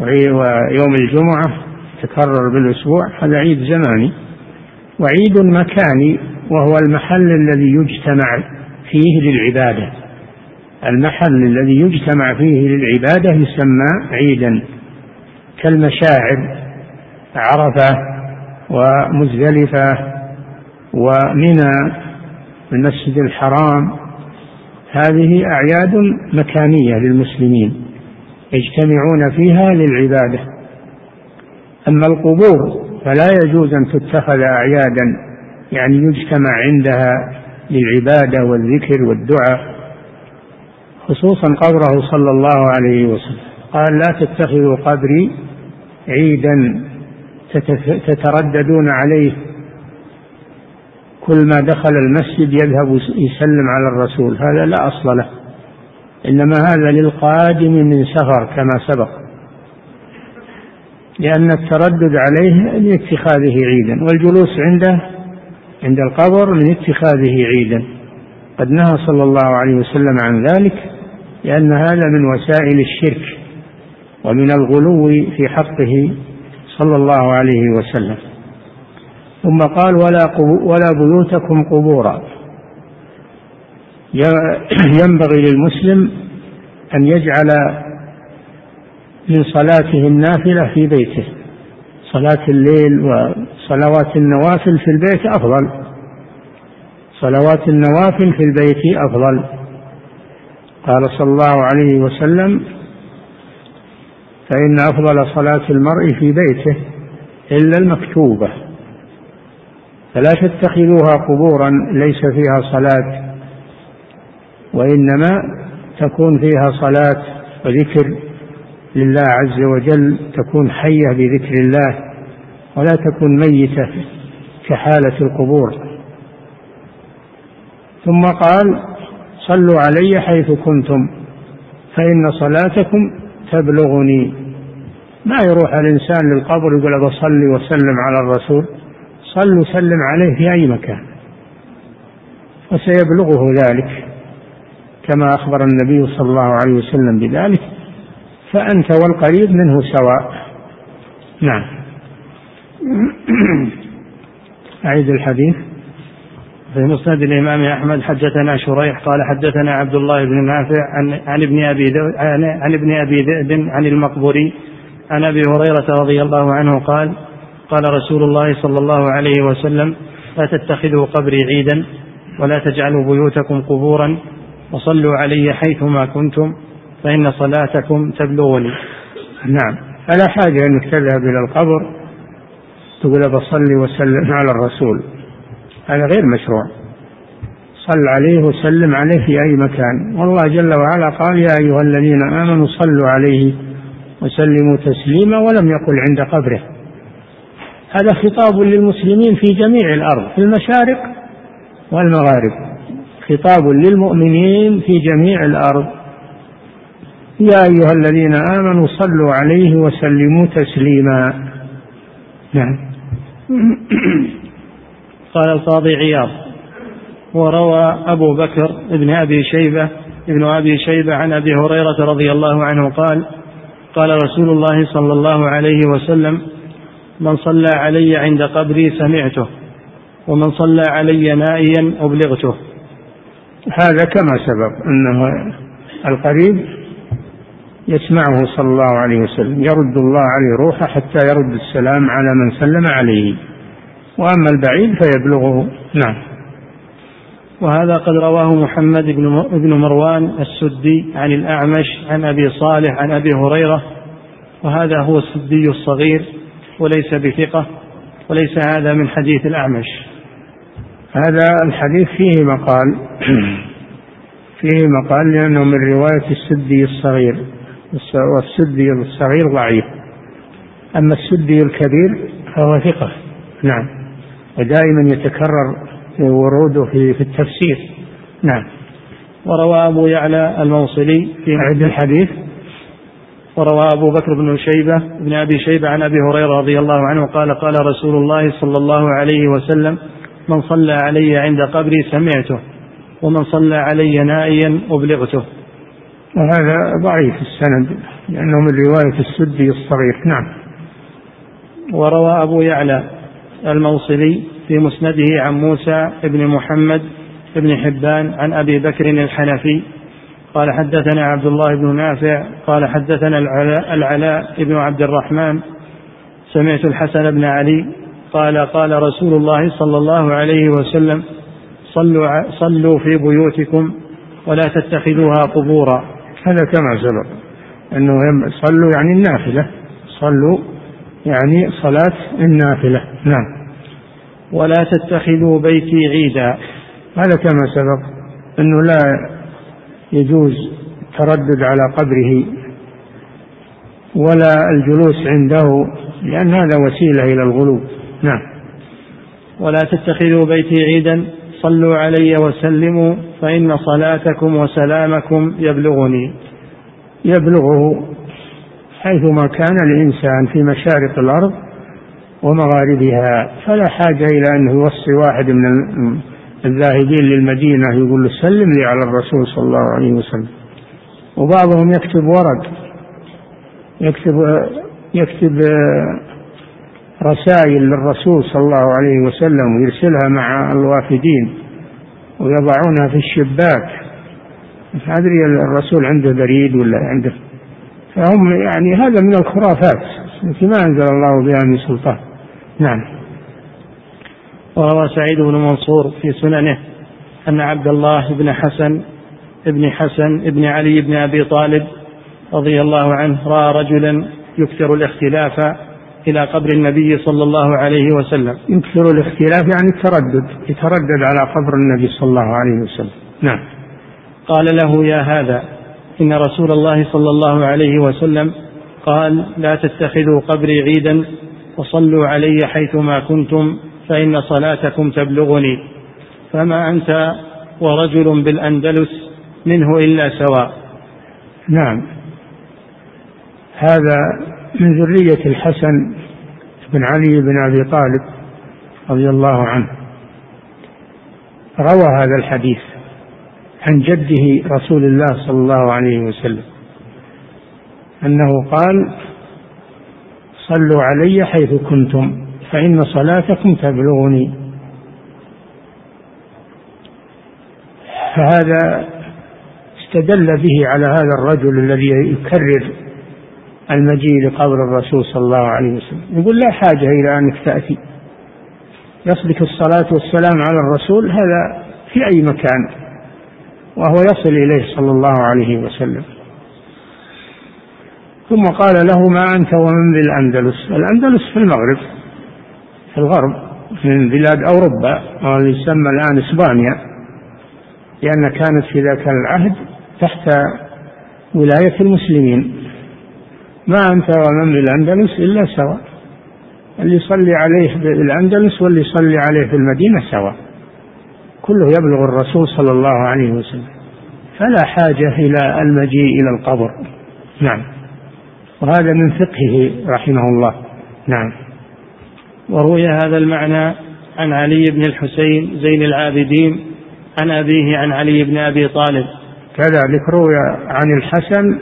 ويوم الجمعة تكرر بالأسبوع هذا عيد زماني. وعيد مكاني وهو المحل الذي يجتمع فيه للعبادة. المحل الذي يجتمع فيه للعبادة يسمى عيدا. كالمشاعر عرفة ومزدلفة ومنى المسجد الحرام هذه أعياد مكانية للمسلمين يجتمعون فيها للعبادة. أما القبور فلا يجوز أن تتخذ أعيادا يعني يجتمع عندها للعبادة والذكر والدعاء خصوصا قبره صلى الله عليه وسلم. قال لا تتخذوا قبري عيدا تترددون عليه كل ما دخل المسجد يذهب يسلم على الرسول هذا لا أصل له. إنما هذا للقادم من سفر كما سبق. لأن التردد عليه لاتخاذه عيدا والجلوس عنده عند القبر من اتخاذه عيدا. قد نهى صلى الله عليه وسلم عن ذلك لأن هذا من وسائل الشرك ومن الغلو في حقه صلى الله عليه وسلم. ثم قال ولا ولا بيوتكم قبورا. ينبغي للمسلم أن يجعل من صلاته النافلة في بيته. صلاة الليل وصلوات النوافل في البيت أفضل. صلوات النوافل في البيت أفضل. قال صلى الله عليه وسلم فإن أفضل صلاة المرء في بيته إلا المكتوبة. فلا تتخذوها قبورا ليس فيها صلاة وإنما تكون فيها صلاة وذكر لله عز وجل تكون حية بذكر الله ولا تكون ميتة كحالة القبور. ثم قال صلوا علي حيث كنتم فإن صلاتكم تبلغني. ما يروح الإنسان للقبر يقول بصلي وسلم على الرسول؟ صل وسلم عليه في أي مكان. وسيبلغه ذلك كما أخبر النبي صلى الله عليه وسلم بذلك. فأنت والقريب منه سواء. نعم. أعيد الحديث. في مسند الإمام أحمد حدثنا شريح قال حدثنا عبد الله بن نافع عن, عن ابن أبي عن, ابن أبي ذئب عن المقبري عن أبي هريرة رضي الله عنه قال قال رسول الله صلى الله عليه وسلم لا تتخذوا قبري عيدا ولا تجعلوا بيوتكم قبورا وصلوا علي حيثما كنتم فإن صلاتكم تبلغني. نعم. فلا حاجة أنك تذهب إلى القبر تقول بصلي وسلم على الرسول. هذا غير مشروع. صل عليه وسلم عليه في أي مكان. والله جل وعلا قال يا أيها الذين آمنوا صلوا عليه وسلموا تسليما ولم يقل عند قبره. هذا خطاب للمسلمين في جميع الأرض في المشارق والمغارب. خطاب للمؤمنين في جميع الأرض. يا أيها الذين آمنوا صلوا عليه وسلموا تسليما. نعم. قال القاضي عياض. وروى أبو بكر ابن أبي شيبة ابن أبي شيبة عن أبي هريرة رضي الله عنه قال قال رسول الله صلى الله عليه وسلم من صلى علي عند قبري سمعته ومن صلى علي نائيا أبلغته. هذا كما سبق أنه القريب يسمعه صلى الله عليه وسلم يرد الله عليه روحه حتى يرد السلام على من سلم عليه. وأما البعيد فيبلغه. نعم. وهذا قد رواه محمد بن مروان السدي عن الأعمش عن أبي صالح عن أبي هريرة وهذا هو السدي الصغير. وليس بثقة وليس هذا من حديث الأعمش. هذا الحديث فيه مقال فيه مقال لأنه من رواية السدي الصغير والسدي الصغير ضعيف. أما السدي الكبير فهو ثقة. نعم. ودائما يتكرر وروده في, في التفسير. نعم. وروى أبو يعلى الموصلي في عد الحديث. وروى أبو بكر بن شيبة بن أبي شيبة عن أبي هريرة رضي الله عنه قال قال رسول الله صلى الله عليه وسلم من صلى علي عند قبري سمعته ومن صلى علي نائيا أبلغته. وهذا ضعيف السند لأنه من رواية السدي الصغير. نعم. وروى أبو يعلى الموصلي في مسنده عن موسى بن محمد بن حبان عن أبي بكر الحنفي قال حدثنا عبد الله بن نافع قال حدثنا العلاء, العلاء بن عبد الرحمن سمعت الحسن بن علي قال قال رسول الله صلى الله عليه وسلم صلوا صلوا في بيوتكم ولا تتخذوها قبورا. هذا كما سبق أنه صلوا يعني النافلة. صلوا يعني صلاة النافلة. نعم. ولا تتخذوا بيتي عيدا. هذا كما سبق أنه لا يجوز التردد على قبره ولا الجلوس عنده لأن هذا وسيلة إلى الغلو. نعم. ولا تتخذوا بيتي عيدا صلوا علي وسلموا فإن صلاتكم وسلامكم يبلغني. يبلغه حيثما كان الإنسان في مشارق الأرض ومغاربها فلا حاجة إلى أنه يوصي واحد من الذاهبين للمدينة يقول له سلم لي على الرسول صلى الله عليه وسلم. وبعضهم يكتب ورق يكتب يكتب رسائل للرسول صلى الله عليه وسلم ويرسلها مع الوافدين ويضعونها في الشباك. مش أدري الرسول عنده بريد ولا عنده. فهم يعني هذا من الخرافات. التي ما أنزل الله بها من سلطان. نعم. وروى سعيد بن منصور في سننه أن عبد الله بن حسن ابن حسن ابن علي بن أبي طالب رضي الله عنه رأى رجلا يكثر الاختلاف إلى قبر النبي صلى الله عليه وسلم. يكثر الاختلاف يعني التردد يتردد على قبر النبي صلى الله عليه وسلم. نعم. قال له يا هذا إن رسول الله صلى الله عليه وسلم قال لا تتخذوا قبري عيدا وصلوا علي حيثما كنتم فإن صلاتكم تبلغني فما أنت ورجل بالأندلس منه إلا سواء. نعم. هذا من ذرية الحسن بن علي بن أبي طالب رضي الله عنه. روى هذا الحديث عن جده رسول الله صلى الله عليه وسلم أنه قال صلوا علي حيث كنتم فإن صلاتكم تبلغني. فهذا استدل به على هذا الرجل الذي يكرر المجيء لقبر الرسول صلى الله عليه وسلم. يقول لا حاجة إلى أنك تأتي. يصدق الصلاة والسلام على الرسول هذا في أي مكان وهو يصل إليه صلى الله عليه وسلم. ثم قال له ما أنت ومن بالأندلس الأندلس في المغرب. في الغرب من بلاد أوروبا واللي يسمى الآن إسبانيا لأن كانت في ذاك العهد تحت ولاية المسلمين. ما أنت ومن بالأندلس إلا سواء اللي يصلي عليه بالأندلس واللي يصلي عليه في المدينة سواء كله يبلغ الرسول صلى الله عليه وسلم. فلا حاجة إلى المجيء إلى القبر. نعم. وهذا من فقهه رحمه الله. نعم. وروي هذا المعنى عن علي بن الحسين زين العابدين عن أبيه عن علي بن أبي طالب. كذلك روي عن الحسن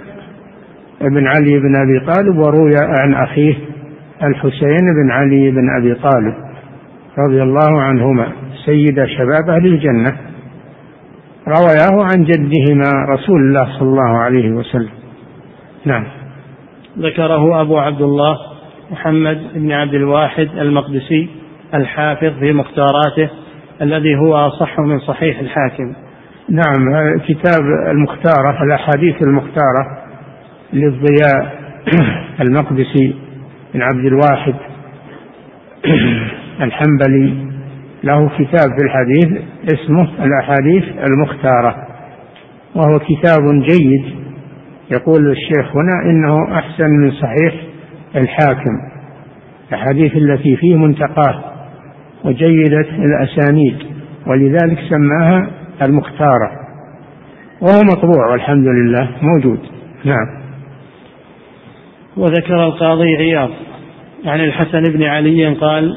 بن علي بن أبي طالب وروي عن أخيه الحسين بن علي بن أبي طالب رضي الله عنهما سيد شباب أهل الجنة. روياه عن جدهما رسول الله صلى الله عليه وسلم. نعم. ذكره أبو عبد الله محمد بن عبد الواحد المقدسي الحافظ في مختاراته الذي هو أصح من صحيح الحاكم. نعم كتاب المختارة الأحاديث المختارة للضياء المقدسي بن عبد الواحد الحنبلي. له كتاب في الحديث اسمه الأحاديث المختارة وهو كتاب جيد. يقول الشيخ هنا إنه أحسن من صحيح الحاكم الأحاديث التي فيه منتقاه وجيدة الأسانيد ولذلك سماها المختارة. وهو مطبوع والحمد لله موجود. نعم. وذكر القاضي عياض عن الحسن بن علي قال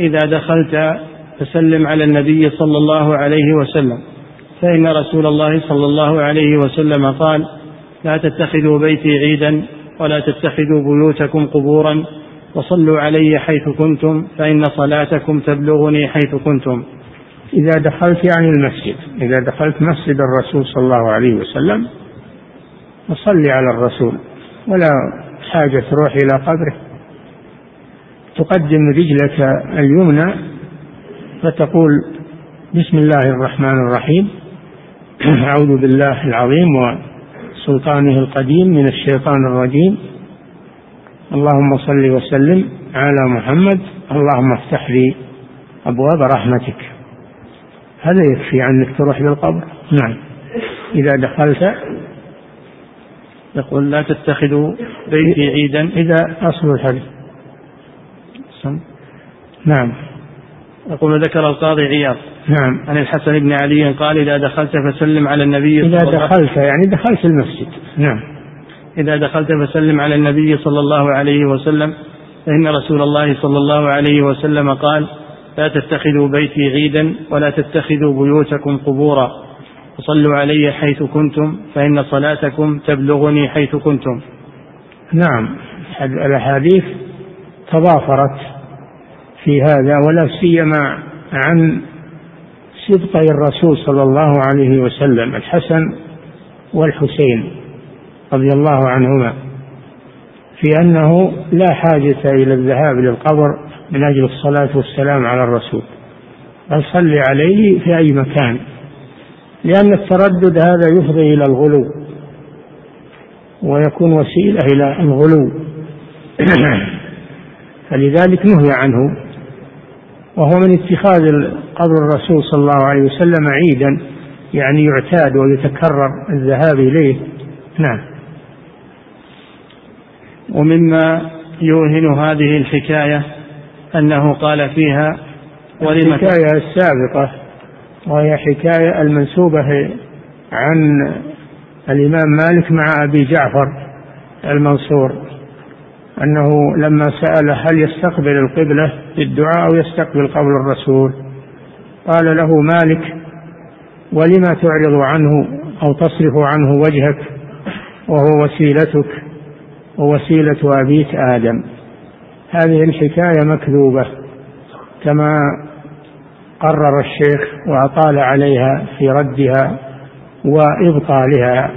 إذا دخلت فسلم على النبي صلى الله عليه وسلم فإن رسول الله صلى الله عليه وسلم قال لا تتخذوا بيتي عيدا ولا تتخذوا بيوتكم قبورا وصلوا علي حيث كنتم فإن صلاتكم تبلغني حيث كنتم. إذا دخلت يعني المسجد إذا دخلت مسجد الرسول صلى الله عليه وسلم فصلي على الرسول ولا حاجة تروح إلى قبره. تقدم رجلك اليمنى فتقول بسم الله الرحمن الرحيم أعوذ بالله العظيم وسلطانه القديم من الشيطان الرجيم. اللهم صل وسلم على محمد. اللهم افتح لي أبواب رحمتك. هذا يكفي عنك تروح للقبر نعم. إذا دخلت يقول لا تتخذوا بيتي عيدا. إذا أصل الحديث نعم. يقول ذكر القاضي عياض. نعم. عن الحسن بن علي قال إذا دخلت فسلم على النبي إذا دخلت يعني دخلت المسجد. نعم. إذا دخلت فسلم على النبي صلى الله عليه وسلم فإن رسول الله صلى الله عليه وسلم قال لا تتخذوا بيتي عيدا ولا تتخذوا بيوتكم قبورا. وصلوا علي حيث كنتم فإن صلاتكم تبلغني حيث كنتم. نعم. الأحاديث تضافرت في هذا ولا سيما عن صدقي الرسول صلى الله عليه وسلم الحسن والحسين رضي الله عنهما في أنه لا حاجة إلى الذهاب للقبر من أجل الصلاة والسلام على الرسول بل صل عليه في أي مكان لأن التردد هذا يفضي إلى الغلو ويكون وسيلة إلى الغلو. فلذلك نهي عنه وهو من اتخاذ قبر الرسول صلى الله عليه وسلم عيدا يعني يعتاد ويتكرر الذهاب إليه. نعم. ومما يوهن هذه الحكاية أنه قال فيها ولم الحكاية السابقة وهي حكاية المنسوبة عن الإمام مالك مع أبي جعفر المنصور. أنه لما سأل هل يستقبل القبلة في الدعاء أو يستقبل قول الرسول قال له مالك ولما تعرض عنه أو تصرف عنه وجهك؟ وهو وسيلتك ووسيلة أبيك آدم. هذه الحكاية مكذوبة كما قرر الشيخ وأطال عليها في ردها وإبطالها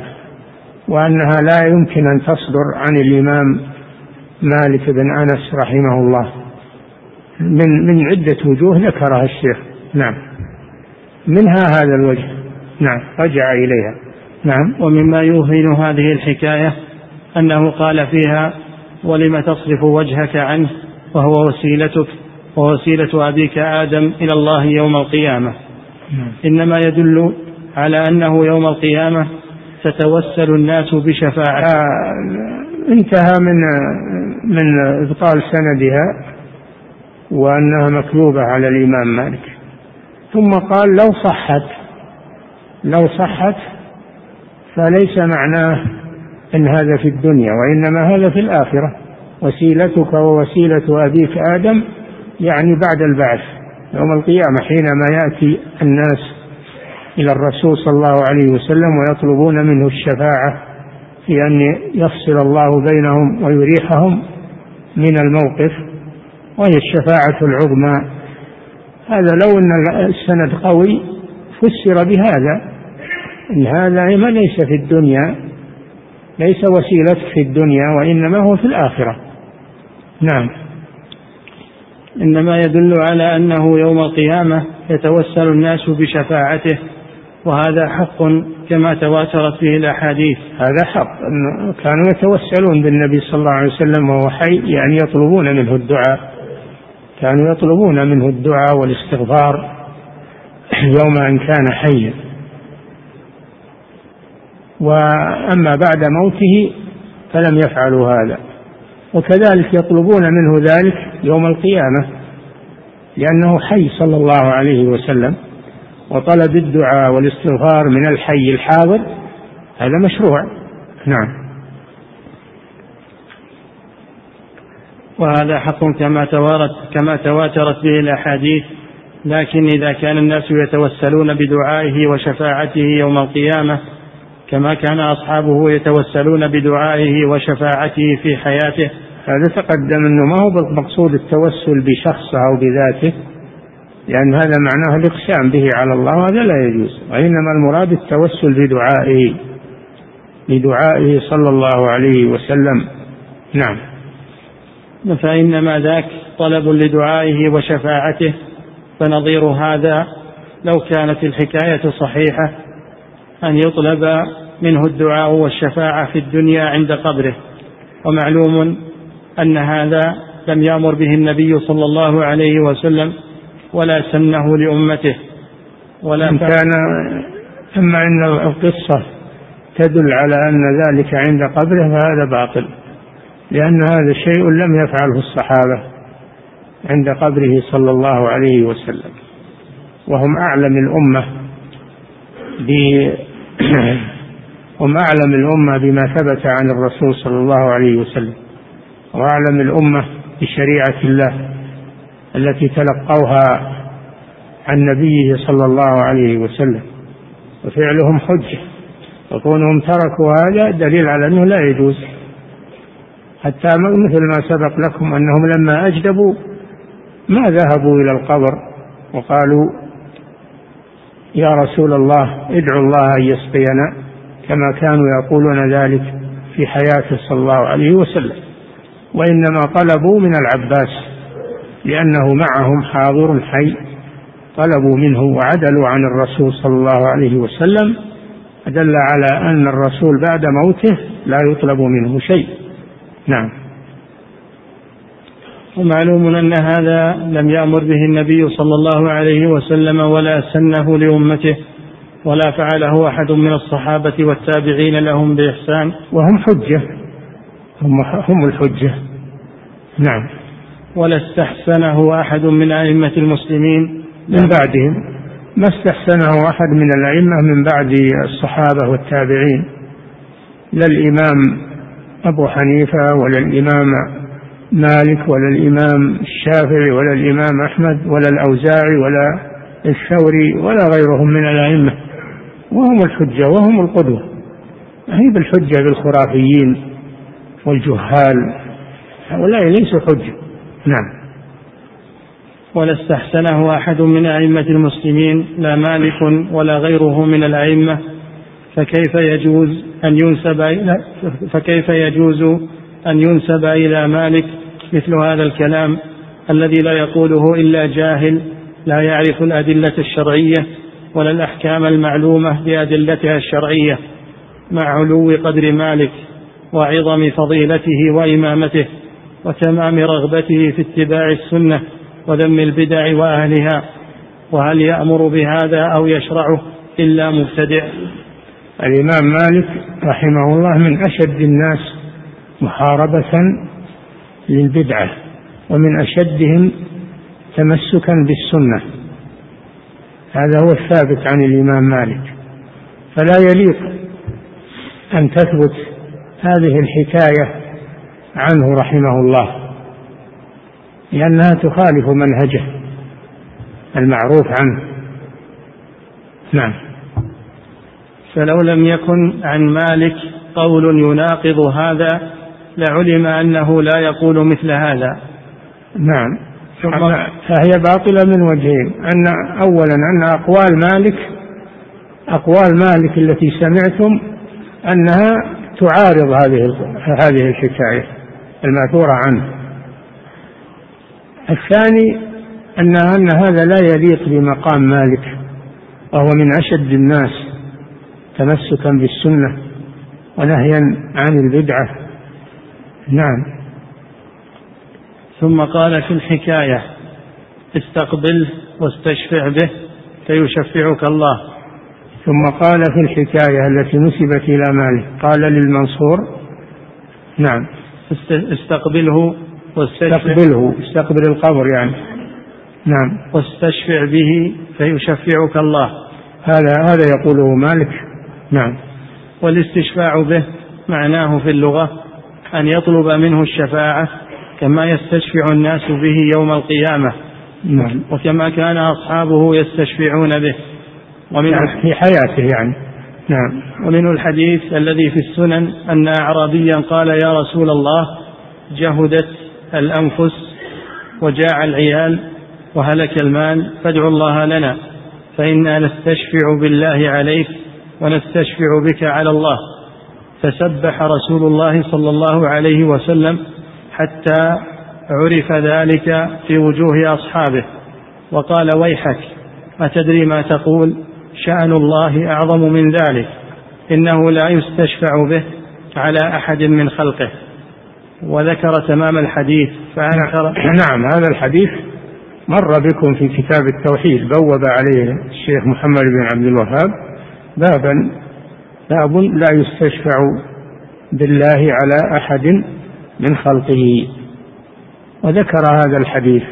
وأنها لا يمكن أن تصدر عن الإمام مالك بن أنس رحمه الله. من من عدة وجوه ذكرها الشيخ. نعم. منها هذا الوجه. نعم. رجع إليها. نعم. ومما يوهن هذه الحكاية أنه قال فيها ولم تصرف وجهك عنه؟ وهو وسيلتك. ووسيلة أبيك آدم إلى الله يوم القيامة. نعم. إنما يدل على أنه يوم القيامة تتوسل الناس بشفاعته. آه انتهى من من إبطال سندها وأنها مكذوبة على الإمام مالك. ثم قال لو صحت لو صحت فليس معناه إن هذا في الدنيا وإنما هذا في الآخرة. وسيلتك ووسيلة أبيك آدم يعني بعد البعث يوم القيامة حينما يأتي الناس إلى الرسول صلى الله عليه وسلم ويطلبون منه الشفاعة ان يفصل الله بينهم ويريحهم من الموقف وهي الشفاعة العظمى. هذا لو أن السند قوي فسر بهذا إن هذا ما ليس في الدنيا ليس وسيلتك في الدنيا وإنما هو في الآخرة. نعم. إنما يدل على أنه يوم القيامة يتوسل الناس بشفاعته وهذا حق كما تواترت به الأحاديث. هذا حق. كانوا يتوسلون بالنبي صلى الله عليه وسلم وهو حي يعني يطلبون منه الدعاء. كانوا يطلبون منه الدعاء والاستغفار يوم أن كان حيا. وأما بعد موته فلم يفعلوا هذا. وكذلك يطلبون منه ذلك يوم القيامة لأنه حي صلى الله عليه وسلم. وطلب الدعاء والاستغفار من الحي الحاضر هذا مشروع. نعم. وهذا حق كما توارت كما تواترت به الأحاديث لكن إذا كان الناس يتوسلون بدعائه وشفاعته يوم القيامة كما كان أصحابه يتوسلون بدعائه وشفاعته في حياته. هذا تقدم إنه ما هو مقصود التوسل بشخصه أو بذاته. لأن هذا معناه الإقسام به على الله وهذا لا يجوز. وإنما المراد التوسل بدعائه بدعائه صلى الله عليه وسلم. نعم. فإنما ذاك طلب لدعائه وشفاعته. فنظير هذا لو كانت الحكاية صحيحة أن يطلب منه الدعاء والشفاعة في الدنيا عند قبره. ومعلوم أن هذا لم يأمر به النبي صلى الله عليه وسلم. ولا سنه لأمته ولا إن كان أما أن القصة تدل على أن ذلك عند قبره فهذا باطل لأن هذا شيء لم يفعله الصحابة عند قبره صلى الله عليه وسلم وهم أعلم الأمة ب هم أعلم الأمة بما ثبت عن الرسول صلى الله عليه وسلم وأعلم الأمة بشريعة الله التي تلقوها عن نبيه صلى الله عليه وسلم وفعلهم حجة وكونهم تركوا هذا دليل على أنه لا يجوز. حتى مثل ما سبق لكم أنهم لما أجدبوا ما ذهبوا إلى القبر وقالوا يا رسول الله ادعو الله أن يسقينا كما كانوا يقولون ذلك في حياته صلى الله عليه وسلم وإنما طلبوا من العباس لأنه معهم حاضر حي طلبوا منه وعدلوا عن الرسول صلى الله عليه وسلم دل على أن الرسول بعد موته لا يطلب منه شيء. نعم. ومعلوم أن هذا لم يأمر به النبي صلى الله عليه وسلم ولا سنه لأمته ولا فعله أحد من الصحابة والتابعين لهم بإحسان. وهم حجة. هم, هم الحجة. نعم. ولا استحسنه أحد من أئمة المسلمين من بعدهم. ما استحسنه أحد من الأئمة من بعد الصحابة والتابعين. لا الإمام أبو حنيفة ولا الإمام مالك ولا الإمام الشافعي ولا الإمام أحمد ولا الأوزاعي ولا الثوري ولا غيرهم من الأئمة. وهم الحجة وهم القدوة. هي بالحجة بالخرافيين والجهال. هؤلاء ليسوا حجة. نعم. ولا استحسنه أحد من أئمة المسلمين لا مالك ولا غيره من الأئمة فكيف يجوز أن ينسب إلى فكيف يجوز أن ينسب إلى مالك مثل هذا الكلام الذي لا يقوله إلا جاهل لا يعرف الأدلة الشرعية ولا الأحكام المعلومة بأدلتها الشرعية مع علو قدر مالك وعظم فضيلته وإمامته. وتمام رغبته في اتباع السنة وذم البدع وأهلها وهل يأمر بهذا أو يشرعه إلا مبتدع؟ الإمام مالك رحمه الله من أشد الناس محاربة للبدعة ومن أشدهم تمسكا بالسنة. هذا هو الثابت عن الإمام مالك. فلا يليق أن تثبت هذه الحكاية عنه رحمه الله لأنها تخالف منهجه المعروف عنه. نعم. فلو لم يكن عن مالك قول يناقض هذا لعلم أنه لا يقول مثل هذا. نعم. فهي باطلة من وجهين. أن أولا أن أقوال مالك أقوال مالك التي سمعتم أنها تعارض هذه هذه الحكاية. المأثورة عنه. الثاني أن أن هذا لا يليق بمقام مالك وهو من أشد الناس تمسكا بالسنة ونهيا عن البدعة. نعم. ثم قال في الحكاية استقبله واستشفع به فيشفعك الله. ثم قال في الحكاية التي نسبت إلى مالك قال للمنصور نعم. استقبله واستشفع استقبله استقبل القبر يعني. نعم. واستشفع به فيشفعك الله. هذا هذا يقوله مالك. نعم. والاستشفاع به معناه في اللغة أن يطلب منه الشفاعة كما يستشفع الناس به يوم القيامة. نعم. وكما كان أصحابه يستشفعون به. ومن نعم في حياته يعني. نعم. ومن الحديث الذي في السنن أن أعرابيا قال يا رسول الله جهدت الأنفس وجاع العيال وهلك المال فادع الله لنا فإنا نستشفع بالله عليك ونستشفع بك على الله فسبح رسول الله صلى الله عليه وسلم حتى عرف ذلك في وجوه أصحابه. وقال ويحك أتدري ما تقول؟ شأن الله أعظم من ذلك إنه لا يستشفع به على أحد من خلقه. وذكر تمام الحديث فأنكر نعم هذا الحديث مر بكم في كتاب التوحيد بوب عليه الشيخ محمد بن عبد الوهاب بابا باب لا يستشفع بالله على أحد من خلقه. وذكر هذا الحديث.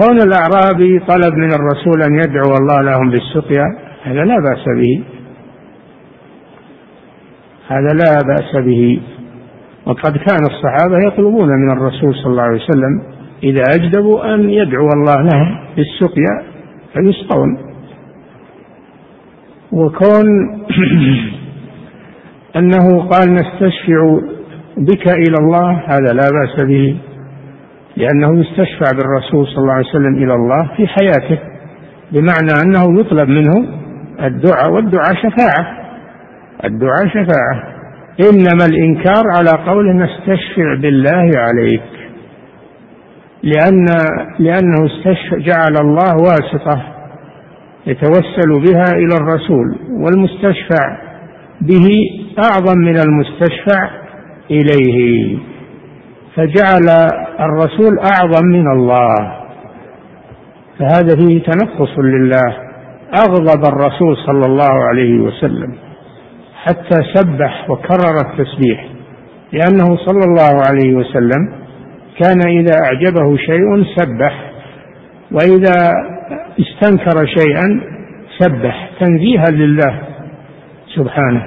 كون الأعرابي طلب من الرسول أن يدعو الله لهم بالسقيا هذا لا بأس به. هذا لا بأس به. وقد كان الصحابة يطلبون من الرسول صلى الله عليه وسلم إذا أجدبوا أن يدعو الله لهم بالسقيا فيسقون. وكون أنه قال نستشفع بك إلى الله هذا لا بأس به. لأنه يستشفع بالرسول صلى الله عليه وسلم إلى الله في حياته بمعنى أنه يطلب منه الدعاء والدعاء شفاعة. الدعاء شفاعة. إنما الإنكار على قول نستشفع بالله عليك. لأن لأنه استشفع جعل الله واسطة يتوسل بها إلى الرسول والمستشفع به أعظم من المستشفع إليه. فجعل الرسول أعظم من الله. فهذا فيه تنقص لله. أغضب الرسول صلى الله عليه وسلم حتى سبح وكرر التسبيح لأنه صلى الله عليه وسلم كان إذا أعجبه شيء سبح وإذا استنكر شيئا سبح تنزيها لله سبحانه.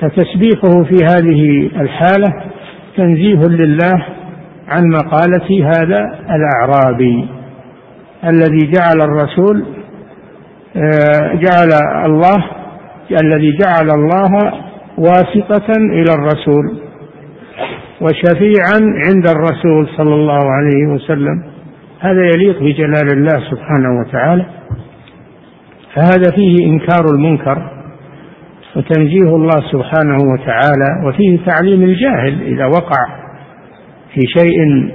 فتسبيحه في هذه الحالة تنزيه لله عن مقالة هذا الأعرابي الذي جعل الرسول آه، جعل الله الذي جعل الله واسطة إلى الرسول وشفيعا عند الرسول صلى الله عليه وسلم. هذا يليق بجلال الله سبحانه وتعالى. فهذا فيه إنكار المنكر. وتنزيه الله سبحانه وتعالى وفيه تعليم الجاهل إذا وقع في شيء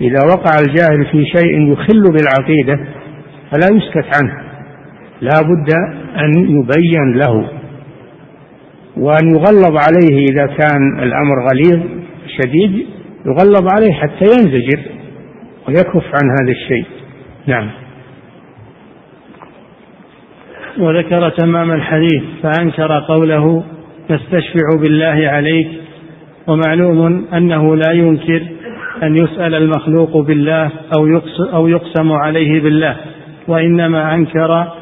إذا وقع الجاهل في شيء يخل بالعقيدة فلا يسكت عنه. لا بد أن يبين له وأن يغلظ عليه إذا كان الأمر غليظ شديد يغلظ عليه حتى ينزجر ويكف عن هذا الشيء. نعم. وذكر تمام الحديث فأنكر قوله نستشفع بالله عليك. ومعلوم أنه لا ينكر أن يسأل المخلوق بالله أو أو يقسم عليه بالله وإنما أنكر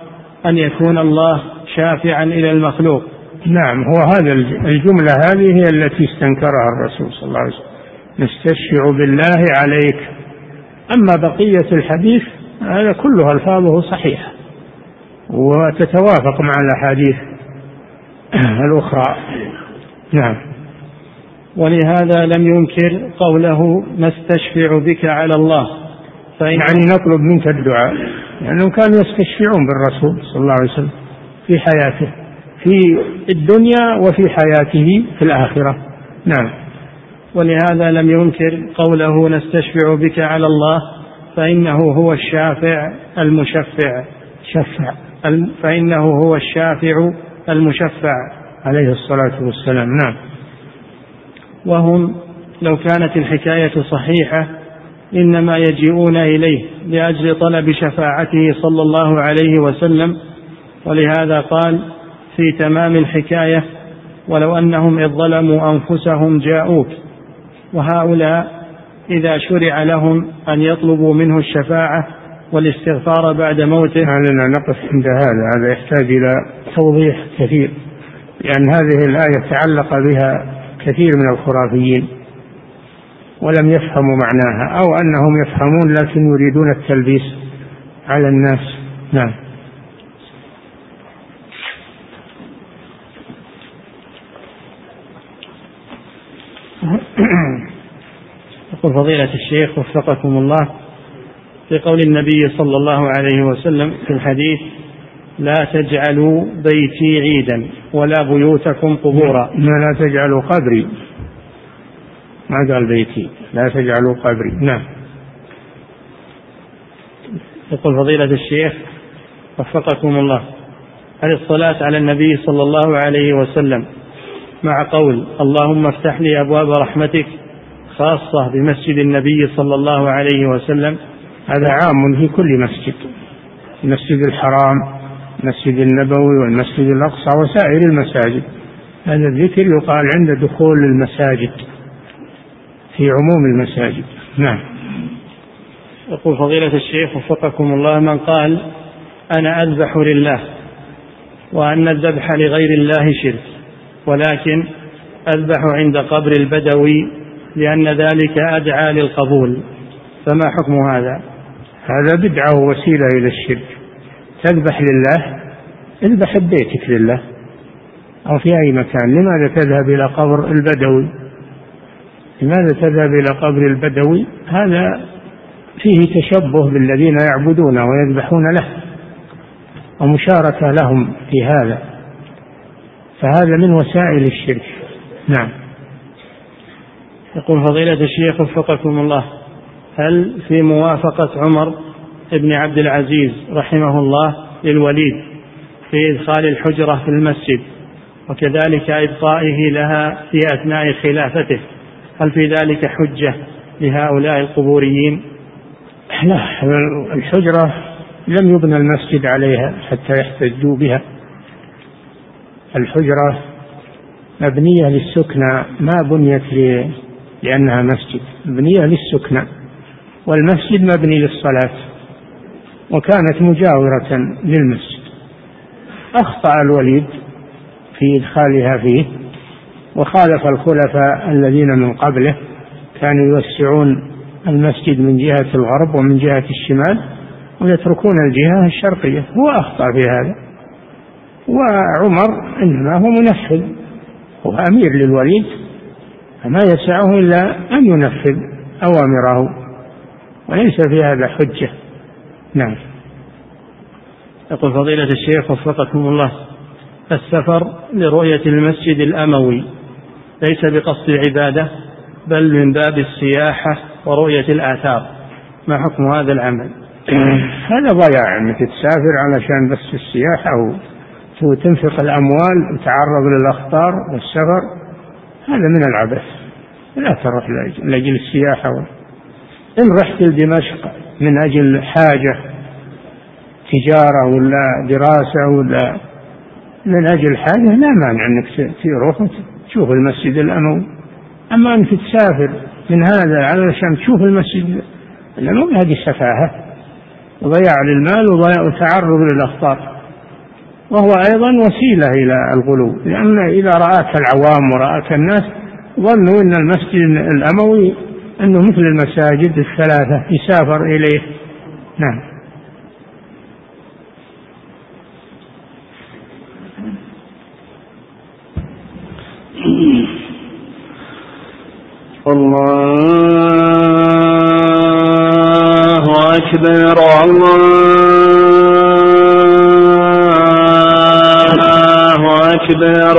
أن يكون الله شافعا إلى المخلوق. نعم هو هذا الجملة هذه هي التي استنكرها الرسول صلى الله عليه وسلم. نستشفع بالله عليك. أما بقية الحديث هذا كله ألفاظه صحيحة. وتتوافق مع الأحاديث الأخرى. نعم. ولهذا لم ينكر قوله نستشفع بك على الله فإن يعني نطلب منك الدعاء لأنهم كانوا يستشفعون بالرسول صلى الله عليه وسلم في حياته في الدنيا وفي حياته في الآخرة. نعم. ولهذا لم ينكر قوله نستشفع بك على الله فإنه هو الشافع المشفع. شفع. فإنه هو الشافع المشفع عليه الصلاة والسلام. نعم. وهم لو كانت الحكاية صحيحة إنما يجيئون إليه لأجل طلب شفاعته صلى الله عليه وسلم ولهذا قال في تمام الحكاية ولو أنهم إذ ظلموا أنفسهم جاءوك وهؤلاء إذا شرع لهم أن يطلبوا منه الشفاعة والاستغفار بعد موته. لعلنا نقف عند هذا. هذا يحتاج إلى توضيح كثير لأن هذه الآية تعلق بها كثير من الخرافيين ولم يفهموا معناها أو أنهم يفهمون لكن يريدون التلبيس على الناس. نعم. يقول فضيلة الشيخ وفقكم الله. في قول النبي صلى الله عليه وسلم في الحديث لا تجعلوا بيتي عيدا ولا بيوتكم قبورا. لا تجعلوا قبري. ما قال بيتي. لا تجعلوا قبري. نعم. يقول فضيلة الشيخ وفقكم الله هل الصلاة على النبي صلى الله عليه وسلم مع قول اللهم افتح لي أبواب رحمتك خاصة بمسجد النبي صلى الله عليه وسلم؟ هذا عام في كل مسجد المسجد الحرام المسجد النبوي والمسجد الأقصى وسائر المساجد. هذا الذكر يقال عند دخول المساجد في عموم المساجد. نعم. يقول فضيلة الشيخ وفقكم الله من قال أنا أذبح لله وأن الذبح لغير الله شرك ولكن أذبح عند قبر البدوي لأن ذلك أدعى للقبول. فما حكم هذا؟ هذا بدعة ووسيلة إلى الشرك. تذبح لله اذبح ببيتك لله. أو في أي مكان. لماذا تذهب إلى قبر البدوي؟ لماذا تذهب إلى قبر البدوي؟ هذا فيه تشبه بالذين يعبدونه ويذبحون له ومشاركة لهم في هذا. فهذا من وسائل الشرك. نعم. يقول فضيلة الشيخ وفقكم الله. هل في موافقة عمر بن عبد العزيز رحمه الله للوليد في إدخال الحجرة في المسجد وكذلك إبقائه لها في أثناء خلافته؟ هل في ذلك حجة لهؤلاء القبوريين؟ لا الحجرة لم يبنى المسجد عليها حتى يحتجوا بها. الحجرة مبنية للسكنى ما بنيت لأنها مسجد مبنية للسكنى. والمسجد مبني للصلاة وكانت مجاورة للمسجد. أخطأ الوليد في إدخالها فيه وخالف الخلفاء الذين من قبله كانوا يوسعون المسجد من جهة الغرب ومن جهة الشمال ويتركون الجهة الشرقية. هو أخطأ في هذا. وعمر إنما هو منفذ هو أمير للوليد فما يسعه إلا أن ينفذ أوامره. وليس في هذا حجة. نعم. يقول فضيلة الشيخ وفقكم الله السفر لرؤية المسجد الأموي ليس بقصد العبادة بل من باب السياحة ورؤية الآثار. ما حكم هذا العمل؟ هذا ضياع أنك تسافر علشان بس السياحة وتنفق الأموال وتعرض للأخطار والسفر هذا من العبث. لا تروح لأجل السياحة إن رحت لدمشق من أجل حاجة تجارة ولا دراسة ولا من أجل حاجة لا مانع أنك تروح تشوف المسجد الأموي. أما أنك تسافر من هذا علشان تشوف المسجد الأموي هذه سفاهة. وضياع للمال وتعرض للأخطار. وهو أيضا وسيلة إلى الغلو لأن إذا رآك العوام ورآك الناس ظنوا أن المسجد الأموي أنه مثل المساجد الثلاثة يسافر إليه. نعم. الله أكبر الله أكبر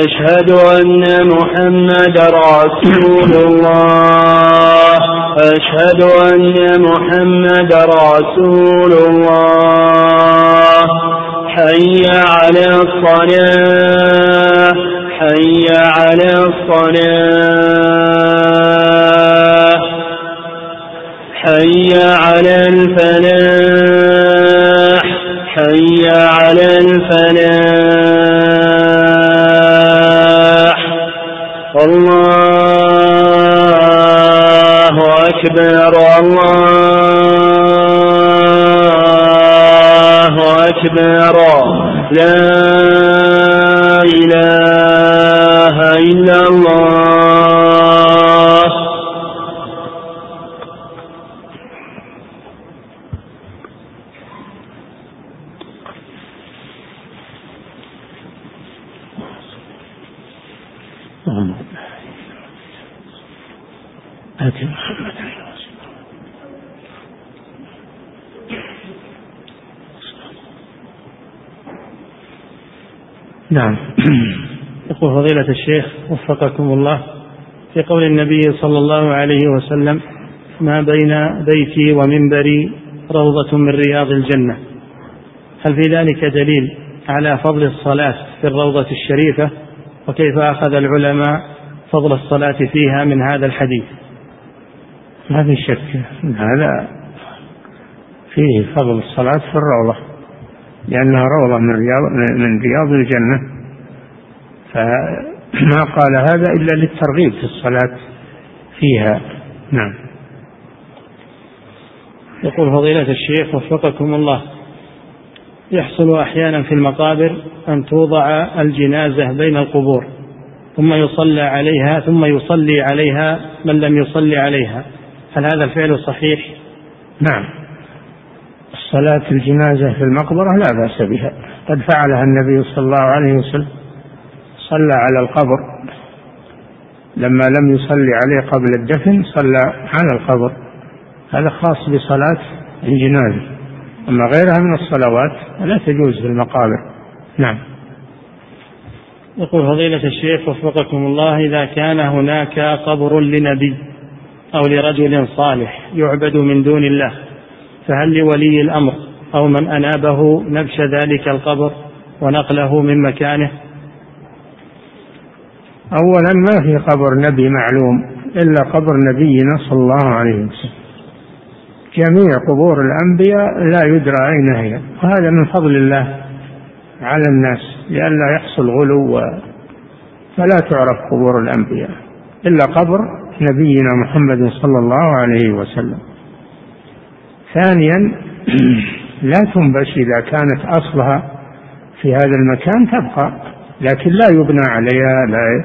أشهد أن محمد رسول الله. أشهد أن محمد رسول الله. حي على الصلاة. حي على الصلاة. حي على الفلاح. حي على الفلاح. اللہ نعم. يقول فضيلة الشيخ وفقكم الله في قول النبي صلى الله عليه وسلم ما بين بيتي ومنبري روضة من رياض الجنة. هل في ذلك دليل على فضل الصلاة في الروضة الشريفة؟ وكيف أخذ العلماء فضل الصلاة فيها من هذا الحديث؟ ما في شك. هذا فيه فضل الصلاة في الروضة. لأنها روضة من رياض من رياض الجنة. فما قال هذا إلا للترغيب في الصلاة فيها. نعم. يقول فضيلة الشيخ وفقكم الله. يحصل أحيانا في المقابر أن توضع الجنازة بين القبور ثم يصلى عليها ثم يصلي عليها من لم يصلي عليها. هل هذا الفعل صحيح؟ نعم. الصلاة الجنازة في المقبرة لا بأس بها. قد فعلها النبي صلى الله عليه وسلم. صلى على القبر. لما لم يصلي عليه قبل الدفن صلى على القبر. هذا خاص بصلاة الجنازة. أما غيرها من الصلوات لا تجوز في المقابر. نعم. يقول فضيلة الشيخ وفقكم الله إذا كان هناك قبر لنبي أو لرجل صالح يعبد من دون الله فهل لولي الأمر أو من أنابه نبش ذلك القبر ونقله من مكانه؟ أولا ما في قبر نبي معلوم إلا قبر نبينا صلى الله عليه وسلم. جميع قبور الأنبياء لا يدرى أين هي وهذا من فضل الله على الناس لئلا يحصل غلو فلا تعرف قبور الأنبياء إلا قبر نبينا محمد صلى الله عليه وسلم. ثانيا لا تنبش إذا كانت أصلها في هذا المكان تبقى لكن لا يبنى عليها لا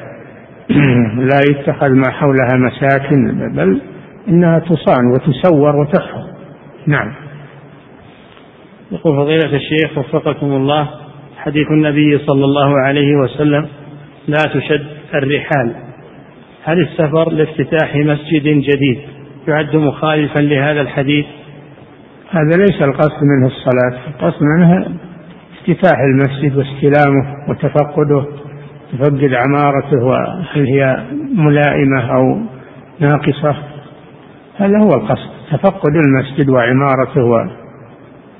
لا يتخذ ما حولها مساكن بل إنها تصان وتسور وتحفظ نعم. يقول فضيلة الشيخ وفقكم الله حديث النبي صلى الله عليه وسلم لا تشد الرحال. هل السفر لافتتاح مسجد جديد يعد مخالفا لهذا الحديث؟ هذا ليس القصد منه الصلاة القصد منها افتتاح المسجد واستلامه وتفقده تفقد عمارته وهل هي ملائمة أو ناقصة. هذا هو القصد تفقد المسجد وعمارته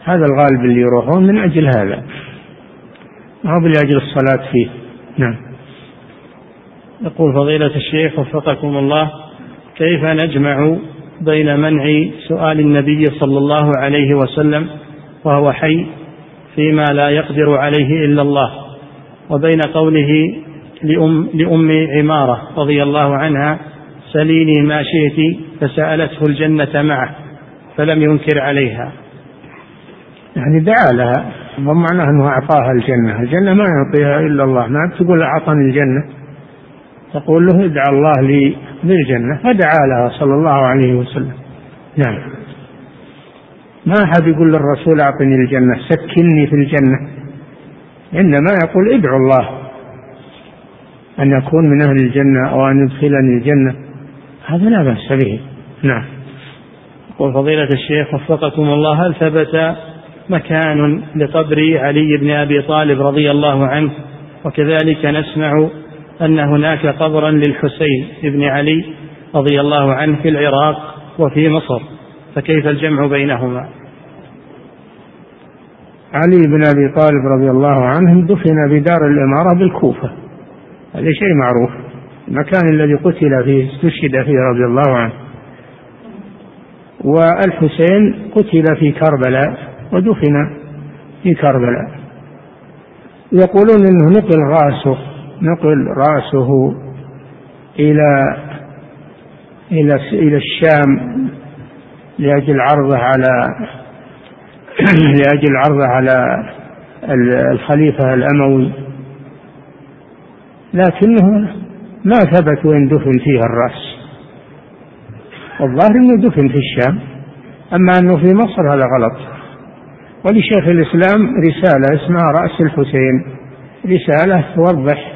هذا الغالب اللي يروحون من أجل هذا. ما هو لأجل الصلاة فيه؟ نعم. يقول فضيلة الشيخ وفقكم الله كيف نجمع بين منع سؤال النبي صلى الله عليه وسلم وهو حي فيما لا يقدر عليه إلا الله وبين قوله لأم, لأم عمارة رضي الله عنها سليني ما شئت فسألته الجنة معه فلم ينكر عليها. يعني دعا لها ومعناه أنه أعطاها الجنة الجنة ما يعطيها إلا الله ما تقول أعطني الجنة. تقول له ادعى الله لي بالجنة فدعا لها صلى الله عليه وسلم. نعم. ما أحد يقول للرسول أعطني الجنة سكني في الجنة. إنما يقول ادعو الله أن يكون من أهل الجنة أو أن يدخلني الجنة. هذا لا بأس به. نعم. يقول فضيلة الشيخ وفقكم الله هل ثبت مكان لقبر علي بن أبي طالب رضي الله عنه؟ وكذلك نسمع أن هناك قبرا للحسين بن علي رضي الله عنه في العراق وفي مصر فكيف الجمع بينهما؟ علي بن أبي طالب رضي الله عنه دفن بدار الإمارة بالكوفة. هذا شيء معروف. المكان الذي قتل فيه استشهد فيه رضي الله عنه. والحسين قتل في كربلاء ودفن في كربلاء. يقولون إنه نقل راسه نقل رأسه إلى إلى إلى الشام لأجل عرضه على لأجل عرضه على الخليفة الأموي. لكنه ما ثبت وين دفن فيها الرأس. والظاهر إنه دفن في الشام أما أنه في مصر هذا غلط. ولشيخ الإسلام رسالة اسمها رأس الحسين. رسالة توضح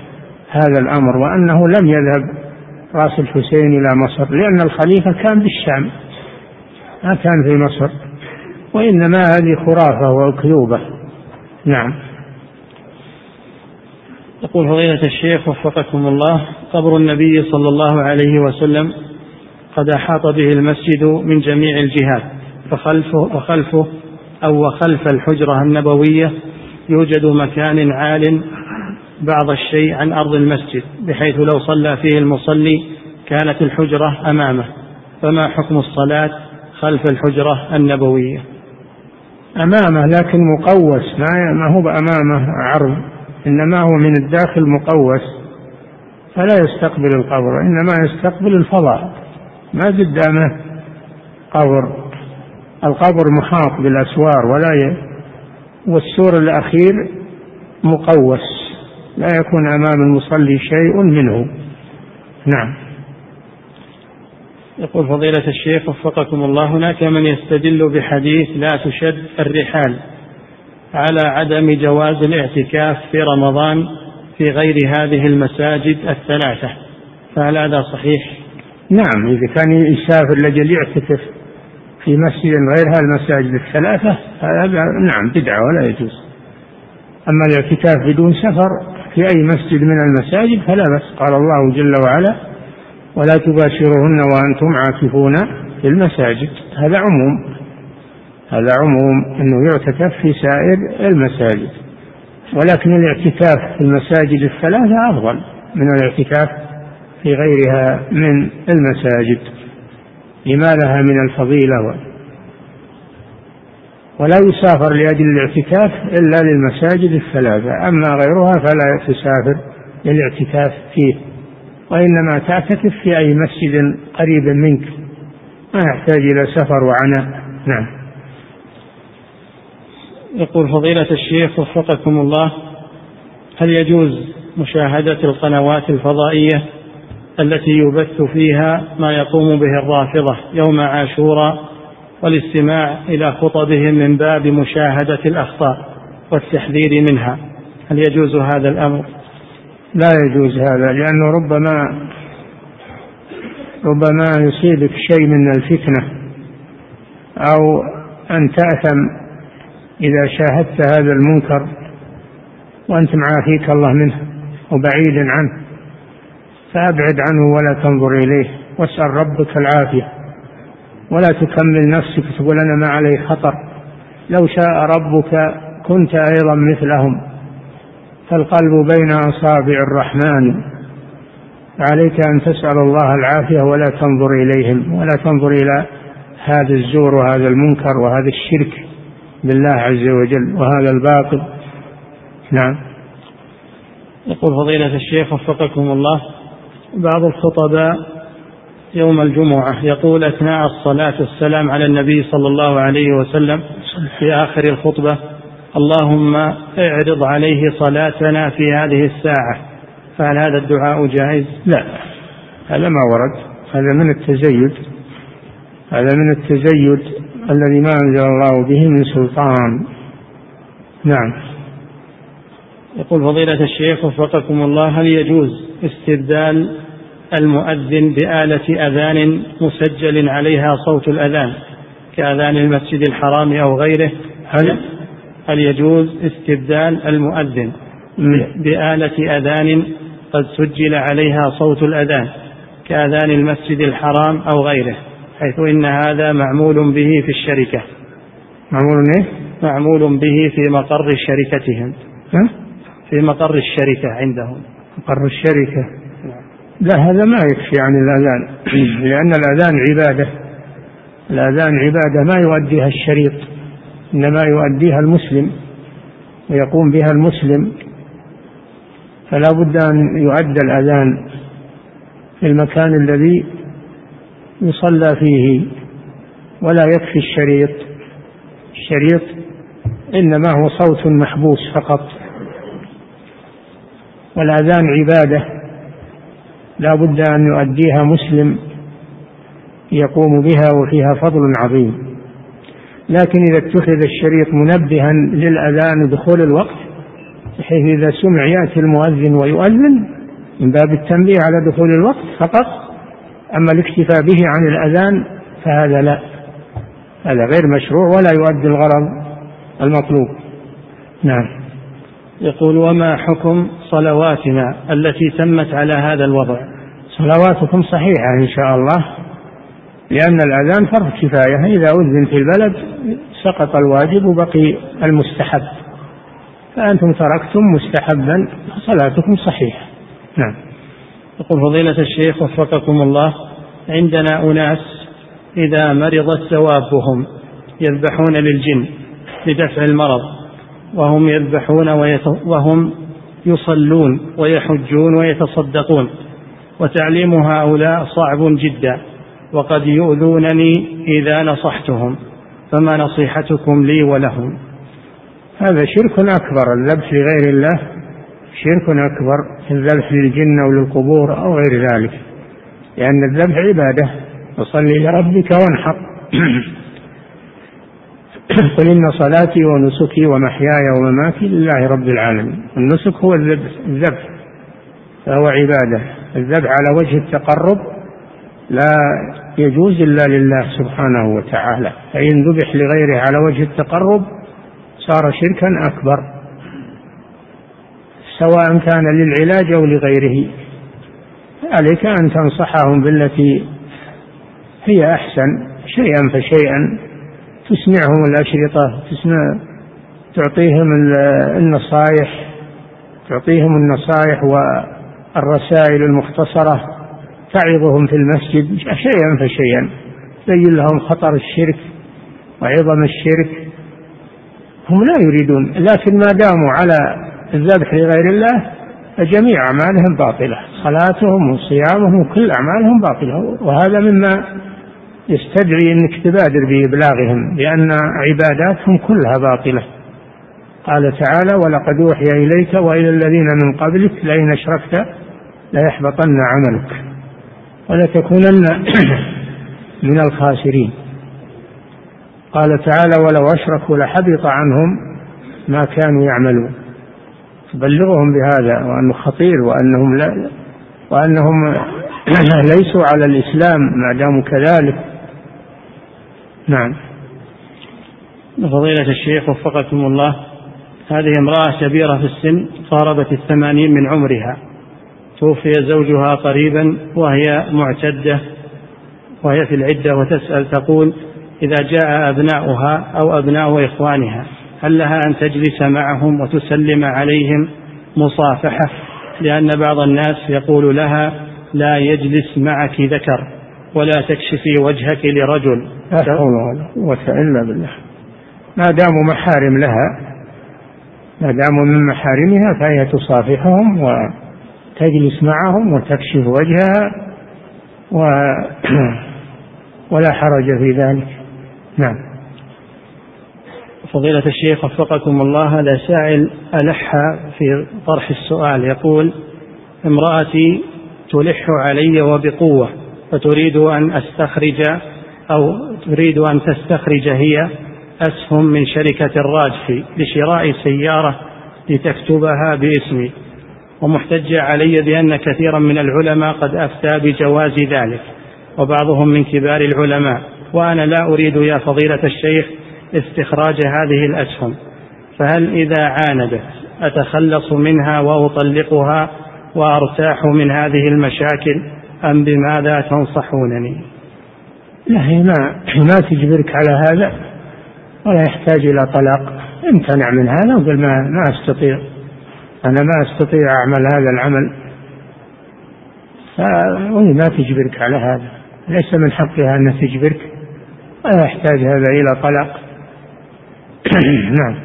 هذا الأمر وأنه لم يذهب راس الحسين إلى مصر لأن الخليفة كان بالشام ما كان في مصر وإنما هذه خرافة واكذوبه نعم. يقول فضيلة الشيخ وفقكم الله قبر النبي صلى الله عليه وسلم قد أحاط به المسجد من جميع الجهات فخلفه وخلفه أو وخلف الحجرة النبوية يوجد مكان عال بعض الشيء عن أرض المسجد بحيث لو صلى فيه المصلي كانت الحجرة أمامه. فما حكم الصلاة خلف الحجرة النبوية؟ أمامه لكن مقوس ما هو أمامه عرض إنما هو من الداخل مقوس. فلا يستقبل القبر إنما يستقبل الفضاء. ما قدامه قبر. القبر محاط بالأسوار ولا ي... والسور الأخير مقوس. لا يكون أمام المصلي شيء منه. نعم. يقول فضيلة الشيخ وفقكم الله هناك من يستدل بحديث لا تشد الرحال على عدم جواز الاعتكاف في رمضان في غير هذه المساجد الثلاثة. فهل هذا صحيح؟ نعم إذا كان يسافر لأجل يعتكف في مسجد غير المساجد الثلاثة هذا نعم بدعة ولا يجوز. أما الاعتكاف بدون سفر في أي مسجد من المساجد فلا بأس. قال الله جل وعلا ولا تباشرهن وأنتم عاكفون في المساجد. هذا عموم. هذا عموم أنه يعتكف في سائر المساجد. ولكن الاعتكاف في المساجد الثلاثة أفضل من الاعتكاف في غيرها من المساجد. لما لها من الفضيلة ولا يسافر لأجل الاعتكاف إلا للمساجد الثلاثة. أما غيرها فلا تسافر للاعتكاف فيه وإنما تعتكف في أي مسجد قريب منك. ما يحتاج إلى سفر وعناء. نعم. يقول فضيلة الشيخ وفقكم الله هل يجوز مشاهدة القنوات الفضائية التي يبث فيها ما يقوم به الرافضة يوم عاشوراء والاستماع إلى خطبهم من باب مشاهدة الأخطاء والتحذير منها. هل يجوز هذا الأمر؟ لا يجوز هذا لأنه ربما ربما يصيبك شيء من الفتنة أو أن تأثم إذا شاهدت هذا المنكر وأنت معافيك الله منه وبعيد عنه. فأبعد عنه ولا تنظر إليه واسأل ربك العافية. ولا تكمل نفسك تقول أنا ما علي خطر. لو شاء ربك كنت أيضا مثلهم. فالقلب بين أصابع الرحمن. عليك أن تسأل الله العافية ولا تنظر إليهم ولا تنظر إلى هذا الزور وهذا المنكر وهذا الشرك بالله عز وجل وهذا الباطل. نعم. يقول فضيلة الشيخ وفقكم الله بعض الخطباء يوم الجمعة يقول أثناء الصلاة والسلام على النبي صلى الله عليه وسلم في آخر الخطبة اللهم اعرض عليه صلاتنا في هذه الساعة. فهل هذا الدعاء جائز؟ لا. هذا ما ورد. هذا من التزيد. هذا من التزيد الذي ما أنزل الله به من سلطان. نعم. يقول فضيلة الشيخ وفقكم الله هل يجوز استبدال المؤذن بآلة أذان مسجل عليها صوت الأذان كأذان المسجد الحرام أو غيره هل هل يجوز استبدال المؤذن بآلة أذان قد سجل عليها صوت الأذان كأذان المسجد الحرام أو غيره حيث إن هذا معمول به في الشركة معمول إيه؟ معمول به في مقر شركتهم؟ في مقر الشركة عندهم مقر الشركة لا هذا ما يكفي عن الأذان. لأن الأذان عبادة. الأذان عبادة ما يؤديها الشريط إنما يؤديها المسلم ويقوم بها المسلم. فلا بد أن يؤدى الأذان في المكان الذي يصلى فيه ولا يكفي الشريط. الشريط إنما هو صوت محبوس فقط. والأذان عبادة. لا بد أن يؤديها مسلم يقوم بها وفيها فضل عظيم. لكن إذا اتخذ الشريط منبها للأذان دخول الوقت بحيث إذا سمع يأتي المؤذن ويؤذن من باب التنبيه على دخول الوقت فقط أما الاكتفاء به عن الأذان فهذا لا هذا غير مشروع ولا يؤدي الغرض المطلوب. نعم. يقول وما حكم صلواتنا التي تمت على هذا الوضع؟ صلواتكم صحيحة إن شاء الله لأن الأذان فرض كفاية إذا أذن في البلد سقط الواجب وبقي المستحب. فأنتم تركتم مستحبا صلاتكم صحيحة. نعم. يقول فضيلة الشيخ وفقكم الله عندنا أناس إذا مرضت دوابهم يذبحون للجن لدفع المرض. وهم يذبحون وهم يصلون ويحجون ويتصدقون. وتعليم هؤلاء صعب جدا وقد يؤذونني إذا نصحتهم فما نصيحتكم لي ولهم؟ هذا شرك أكبر الذبح لغير الله شرك أكبر الذبح للجن أو للقبور أو غير ذلك. لأن الذبح عبادة وصلي لربك وانحر. قل إن صلاتي ونسكي ومحياي ومماتي لله رب العالمين. النسك هو الذبح فهو عبادة. الذبح على وجه التقرب لا يجوز إلا لله سبحانه وتعالى. فإن ذبح لغيره على وجه التقرب صار شركا أكبر. سواء كان للعلاج أو لغيره. عليك أن تنصحهم بالتي هي أحسن شيئا فشيئا. تسمعهم الأشرطة تسمع تعطيهم النصائح تعطيهم النصائح والرسائل المختصرة تعظهم في المسجد شيئا فشيئا تبين لهم خطر الشرك وعظم الشرك. هم لا يريدون لكن ما داموا على الذبح لغير الله فجميع أعمالهم باطلة صلاتهم وصيامهم وكل أعمالهم باطلة وهذا مما يستدعي أنك تبادر بإبلاغهم لأن عباداتهم كلها باطلة. قال تعالى ولقد أوحي إليك وإلى الذين من قبلك لئن أشركت ليحبطن عملك ولتكونن من الخاسرين. قال تعالى ولو أشركوا لحبط عنهم ما كانوا يعملون. تبلغهم بهذا وأنه خطير وأنهم لا وأنهم ليسوا على الإسلام ما داموا كذلك. نعم. فضيلة الشيخ وفقكم الله هذه امرأة كبيرة في السن قاربت الثمانين من عمرها. توفي زوجها قريبا وهي معتدة وهي في العدة وتسأل تقول إذا جاء أبناؤها أو أبناء إخوانها هل لها أن تجلس معهم وتسلم عليهم مصافحة؟ لأن بعض الناس يقول لها لا يجلس معك ذكر. ولا تكشفي وجهك لرجل. لا حول ولا قوة إلا بالله. ما داموا محارم لها ما داموا من محارمها فهي تصافحهم وتجلس معهم وتكشف وجهها و ولا حرج في ذلك. نعم. فضيلة الشيخ وفقكم الله هذا سائل ألح في طرح السؤال. يقول امرأتي تلح علي وبقوة. فتريد أن أستخرج أو تريد أن تستخرج هي أسهم من شركة الراجحي لشراء سيارة لتكتبها باسمي. ومحتجة علي بأن كثيرا من العلماء قد أفتى بجواز ذلك وبعضهم من كبار العلماء. وأنا لا أريد يا فضيلة الشيخ استخراج هذه الأسهم. فهل إذا عاندت أتخلص منها وأطلقها وأرتاح من هذه المشاكل؟ أم بماذا تنصحونني؟ لا هي ما ما تجبرك على هذا ولا يحتاج إلى طلاق. امتنع من هذا وقل ما ما أستطيع. أنا ما أستطيع أعمل هذا العمل. وهي ما تجبرك على هذا. ليس من حقها أن تجبرك ولا يحتاج هذا إلى طلاق. نعم.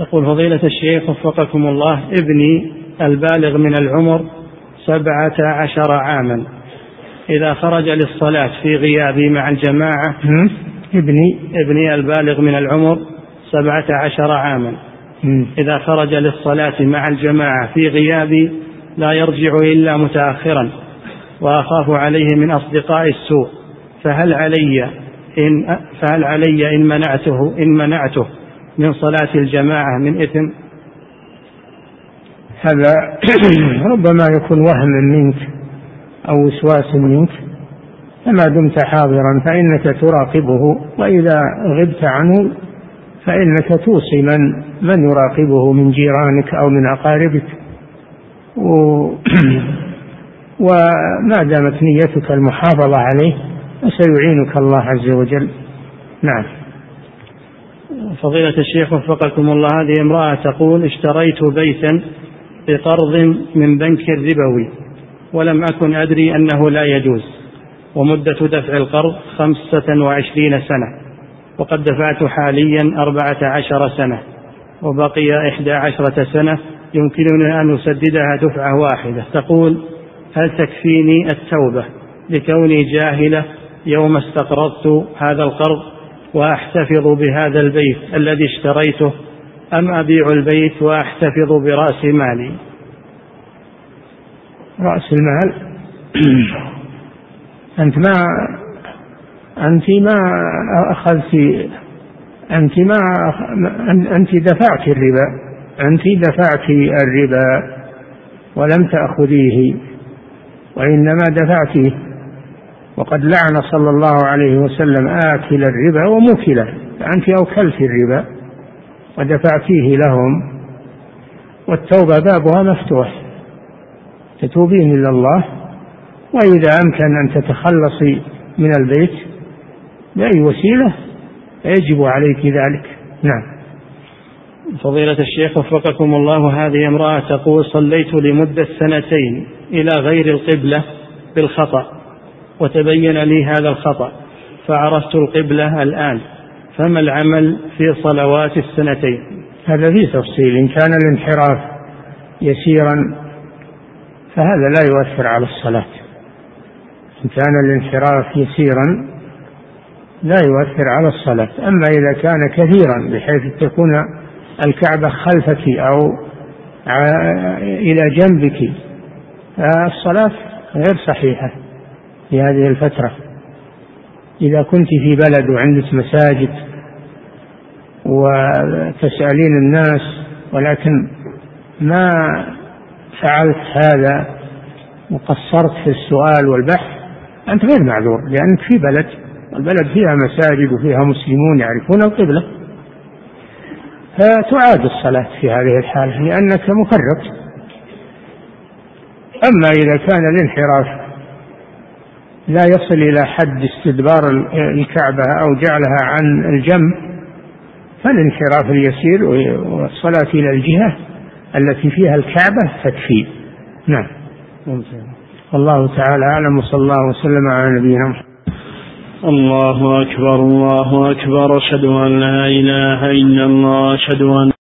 يقول فضيلة الشيخ وفقكم الله ابني البالغ من العمر سبعة عشر عاما. إذا خرج للصلاة في غيابي مع الجماعة ابني. ابني البالغ من العمر سبعة عشر عاما. إذا خرج للصلاة مع الجماعة في غيابي لا يرجع إلا متأخرا وأخاف عليه من أصدقاء السوء. فهل علي إن فهل علي إن منعته إن منعته من صلاة الجماعة من إثم؟ هذا ربما يكون وهم منك أو وسواس منك. فما دمت حاضرا فإنك تراقبه وإذا غبت عنه فإنك توصي من من يراقبه من جيرانك أو من أقاربك. و وما دامت نيتك المحافظة عليه فسيعينك الله عز وجل. نعم. فضيلة الشيخ وفقكم الله هذه امرأة تقول اشتريت بيتا بقرض من بنك ربوي ولم أكن أدري أنه لا يجوز ومدة دفع القرض خمسة وعشرين سنة وقد دفعت حاليا أربعة عشر سنة وبقي إحدى عشرة سنة يمكنني أن أسددها دفعة واحدة. تقول هل تكفيني التوبة لكوني جاهلة يوم استقرضت هذا القرض وأحتفظ بهذا البيت الذي اشتريته أم أبيع البيت وأحتفظ برأس مالي؟ رأس المال؟ أنت ما أنت ما أخذت أنت ما أنت دفعت الربا أنت دفعت الربا ولم تأخذيه وإنما دفعتيه وقد لعن صلى الله عليه وسلم آكل الربا وموكله فأنت أوكلت الربا. ودفعتيه لهم والتوبة بابها مفتوح تتوبين إلى الله وإذا أمكن أن تتخلصي من البيت بأي وسيلة فيجب عليك ذلك. نعم. فضيلة الشيخ وفقكم الله هذه امرأة تقول صليت لمدة سنتين إلى غير القبلة بالخطأ وتبين لي هذا الخطأ فعرفت القبلة الآن. فما العمل في صلوات السنتين؟ هذا فيه تفصيل. إن كان الانحراف يسيرا فهذا لا يؤثر على الصلاة. إن كان الانحراف يسيرا لا يؤثر على الصلاة. أما إذا كان كثيرا بحيث تكون الكعبة خلفك أو إلى جنبك الصلاة غير صحيحة في هذه الفترة. إذا كنت في بلد وعندك مساجد وتسألين الناس ولكن ما فعلت هذا وقصرت في السؤال والبحث أنت غير معذور لأنك في بلد البلد فيها مساجد وفيها مسلمون يعرفون القبلة. فتعاد الصلاة في هذه الحالة لأنك مفرط. أما إذا كان الانحراف لا يصل إلى حد استدبار الكعبة أو جعلها عن الجنب فالانحراف اليسير والصلاة إلى الجهة التي فيها الكعبة تكفي. نعم. والله تعالى أعلم وصلى الله وسلم على نبينا محمد. الله أكبر الله أكبر أشهد أن لا إله إلا الله أشهد أن